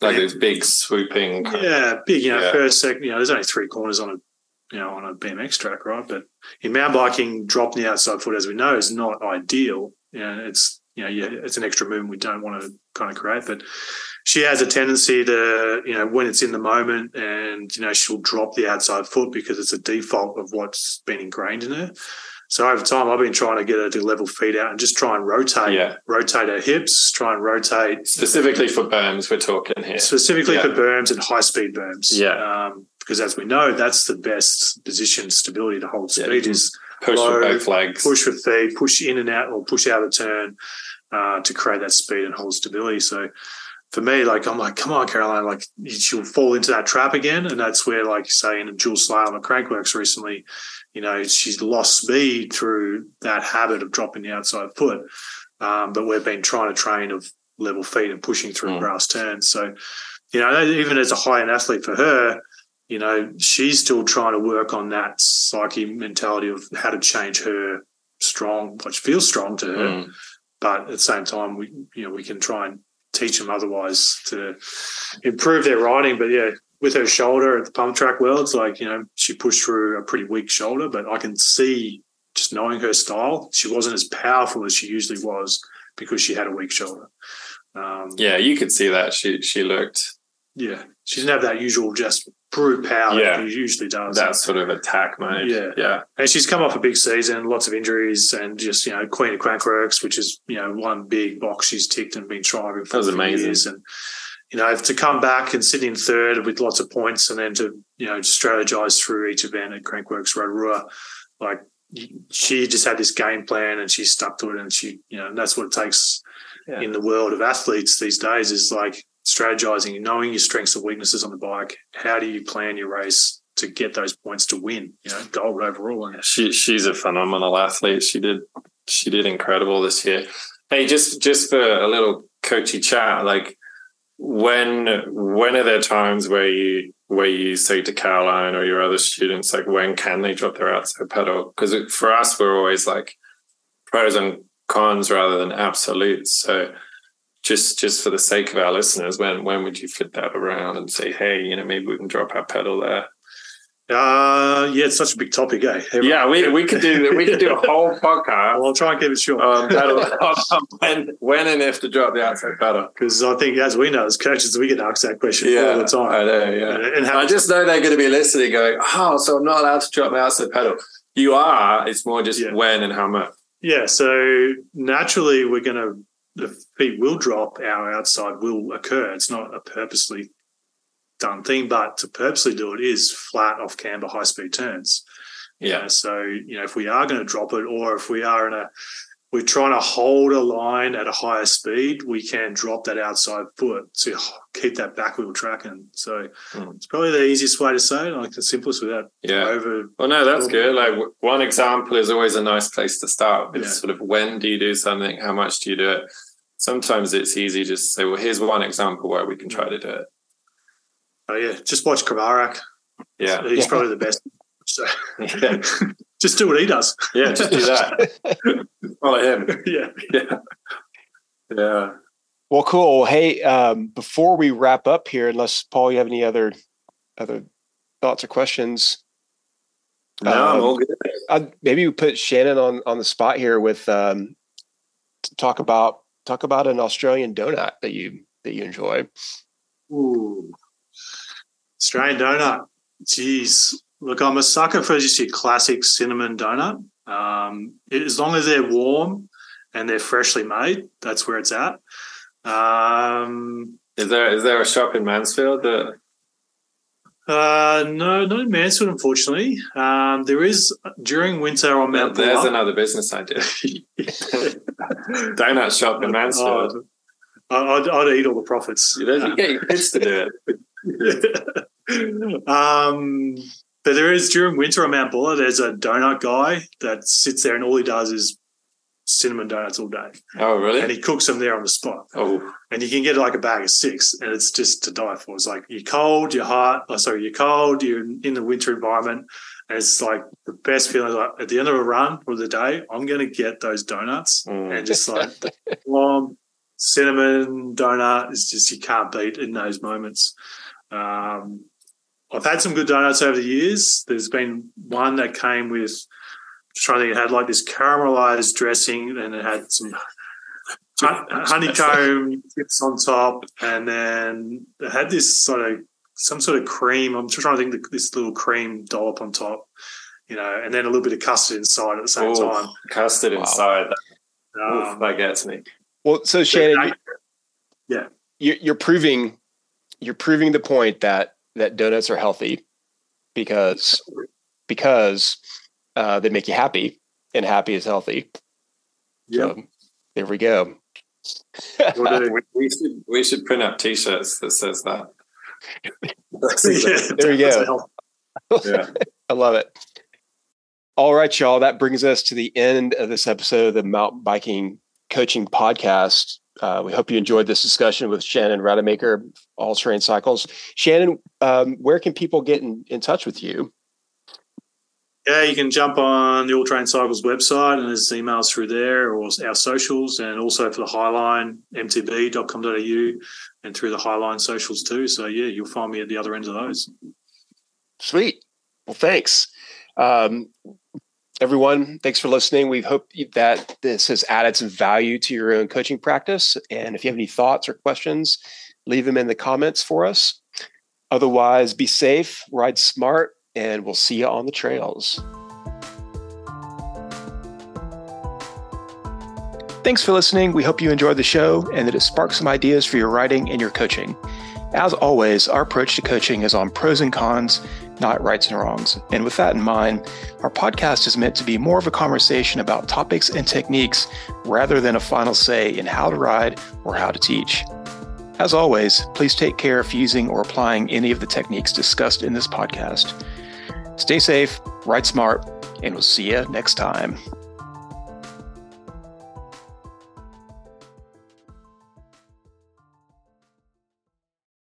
like those big swooping. Yeah, big. You know, Yeah. first, second. You know, there's only three corners on a you know on a BMX track, right? But in mountain biking, dropping the outside foot, as we know, is not ideal. You know, it's you know, yeah, it's an extra movement we don't want to kind of create. But she has a tendency to, you know, when it's in the moment, and you know, she'll drop the outside foot because it's a default of what's been ingrained in her. So over time, I've been trying to get her to level feet out and just try and rotate, Yeah. rotate her hips, try and rotate Specifically for berms, we're talking here. specifically Yeah. for berms and high speed berms. Yeah. Um, because as we know, that's the best position stability to hold speed you is Push low, with both legs. push with feet, push in and out or push out of turn uh, to create that speed and hold stability. So for me, like I'm like, come on, Caroline, like she'll fall into that trap again. And that's where, like you say in a Dual Slalom at Crankworx recently, you know, she's lost speed through that habit of dropping the outside foot. Um, but we've been trying to train of level feet and pushing through Mm. grass turns. So, you know, even as a high end athlete for her, you know, she's still trying to work on that psyche mentality of how to change her strong, which feels strong to her. Mm. But at the same time, we, you know, we can try and teach them otherwise to improve their riding. But yeah, with her shoulder at the pump track worlds, like, you know, she pushed through a pretty weak shoulder, but I can see just knowing her style, she wasn't as powerful as she usually was because she had a weak shoulder. Um, Yeah, you could see that. She she looked yeah. She didn't have that usual just brute power Yeah. that she usually does. that sort of attack mode. Yeah. Yeah. And she's come off a big season, lots of injuries, and just you know Queen of Crankworx, which is you know one big box she's ticked and been thriving for That was amazing. years. And you know to come back and sit in third with lots of points, and then to you know strategize through each event at Crankworx Rotorua, like she just had this game plan and she stuck to it, and she you know and that's what it takes Yeah. in the world of athletes these days is like strategizing, knowing your strengths and weaknesses on the bike. How do you plan your race to get those points to win? You know, gold overall. And She she's a phenomenal athlete. She did she did incredible this year. Hey, just just for a little coachy chat, like when when are there times where you where you say to Caroline or your other students like when can they drop their outside pedal? Because for us, we're always like pros and cons rather than absolutes. So just just for the sake of our listeners, when when would you flip that around and say, hey, you know, maybe we can drop our pedal there? Uh, yeah, it's such a big topic, eh? Everyone- Yeah, we, we could do we could do a whole podcast Well, I'll try and keep it short um, pedal, when when and if to drop the outside pedal. because I think, as we know, as coaches, we get asked that question all the time. I know. Yeah, And, and how, I just know they're going to be listening, going, "Oh, so I'm not allowed to drop my outside pedal." You are. It's more just Yeah. when and how much. yeah, so naturally, we're going to the feet will drop, our outside will occur. It's not a purposely done thing, but to purposely do it is flat off camber high speed turns. Yeah, So, you know, if we are going to drop it or if we are in a, we're trying to hold a line at a higher speed, we can drop that outside foot to keep that back wheel tracking. So Mm. it's probably the easiest way to say it, like the simplest without yeah. over. Well, no, that's good. Like one example is always a nice place to start with. Yeah. Sort of when do you do something? How much do you do it? Sometimes it's easy just to say, "Well, here's one example where we can try to do it." Oh, yeah, just watch Kravarak. Yeah, He's Yeah. probably the best. So yeah, just do what he does. yeah. Just do that. Follow him. yeah. Yeah, yeah. Well, cool. Hey, um, before we wrap up here, unless Paul, you have any other other thoughts or questions? No, I'm Um, all good. Uh, maybe we put Shannon on on the spot here with um, to talk about talk about an Australian donut that you that you enjoy. Ooh. Australian donut. Jeez. Look, I'm a sucker for just your classic cinnamon donut. Um, as long as they're warm and they're freshly made, that's where it's at. Um, is there is there a shop in Mansfield that? Uh, no, not in Mansfield, unfortunately. Um, there is during winter on Mount. There's Buller. another business idea. Donut shop in Mansfield. Oh, I'd, I'd, eat all the profits. You, know, you get your kids to do it. um, but there is during winter on Mount Buller, there's a donut guy that sits there and all he does is cinnamon donuts all day. Oh, really? And he cooks them there on the spot. Oh. And you can get like a bag of six, and it's just to die for. It's like you're cold, you're hot. Oh, sorry, you're cold, you're in the winter environment. And it's like the best feeling. Like at the end of a run or the day, I'm going to get those donuts mm. and just like the warm cinnamon donut is just you can't beat in those moments. Um, I've had some good donuts over the years. There's been one that came with, trying to think, it had like this caramelized dressing and it had some honeycomb tips on top, and then it had this sort of some sort of cream. I'm just trying to think this little cream dollop on top, you know, and then a little bit of custard inside at the same Ooh, time. Custard wow. inside. Um, Oof, that gets me. Well, so Shannon, yeah, you're, you're proving you're proving the point that that donuts are healthy because because uh, they make you happy, and happy is healthy. Yeah, so, there we go. we should we should print up T-shirts that says that. there you go. Yeah, I love it. All right, y'all. That brings us to the end of this episode of the Mountain Biking Coaching Podcast. Uh, we hope you enjoyed this discussion with Shannon Rademaker, All Terrain Cycles. Shannon, um, where can people get in, in touch with you? Yeah, you can jump on the All Terrain Cycles website and there's emails through there or our socials and also for the Highline, mtb.com.au and through the Highline socials too. So, yeah, you'll find me at the other end of those. Sweet. Well, thanks. Um, everyone, thanks for listening. We hope that this has added some value to your own coaching practice. And if you have any thoughts or questions, leave them in the comments for us. Otherwise, be safe, ride smart, and we'll see you on the trails. Thanks for listening. We hope you enjoyed the show and that it sparked some ideas for your writing and your coaching. As always, our approach to coaching is on pros and cons not rights and wrongs. And with that in mind, our podcast is meant to be more of a conversation about topics and techniques rather than a final say in how to ride or how to teach. As always, please take care if using or applying any of the techniques discussed in this podcast. Stay safe, ride smart, and we'll see you next time.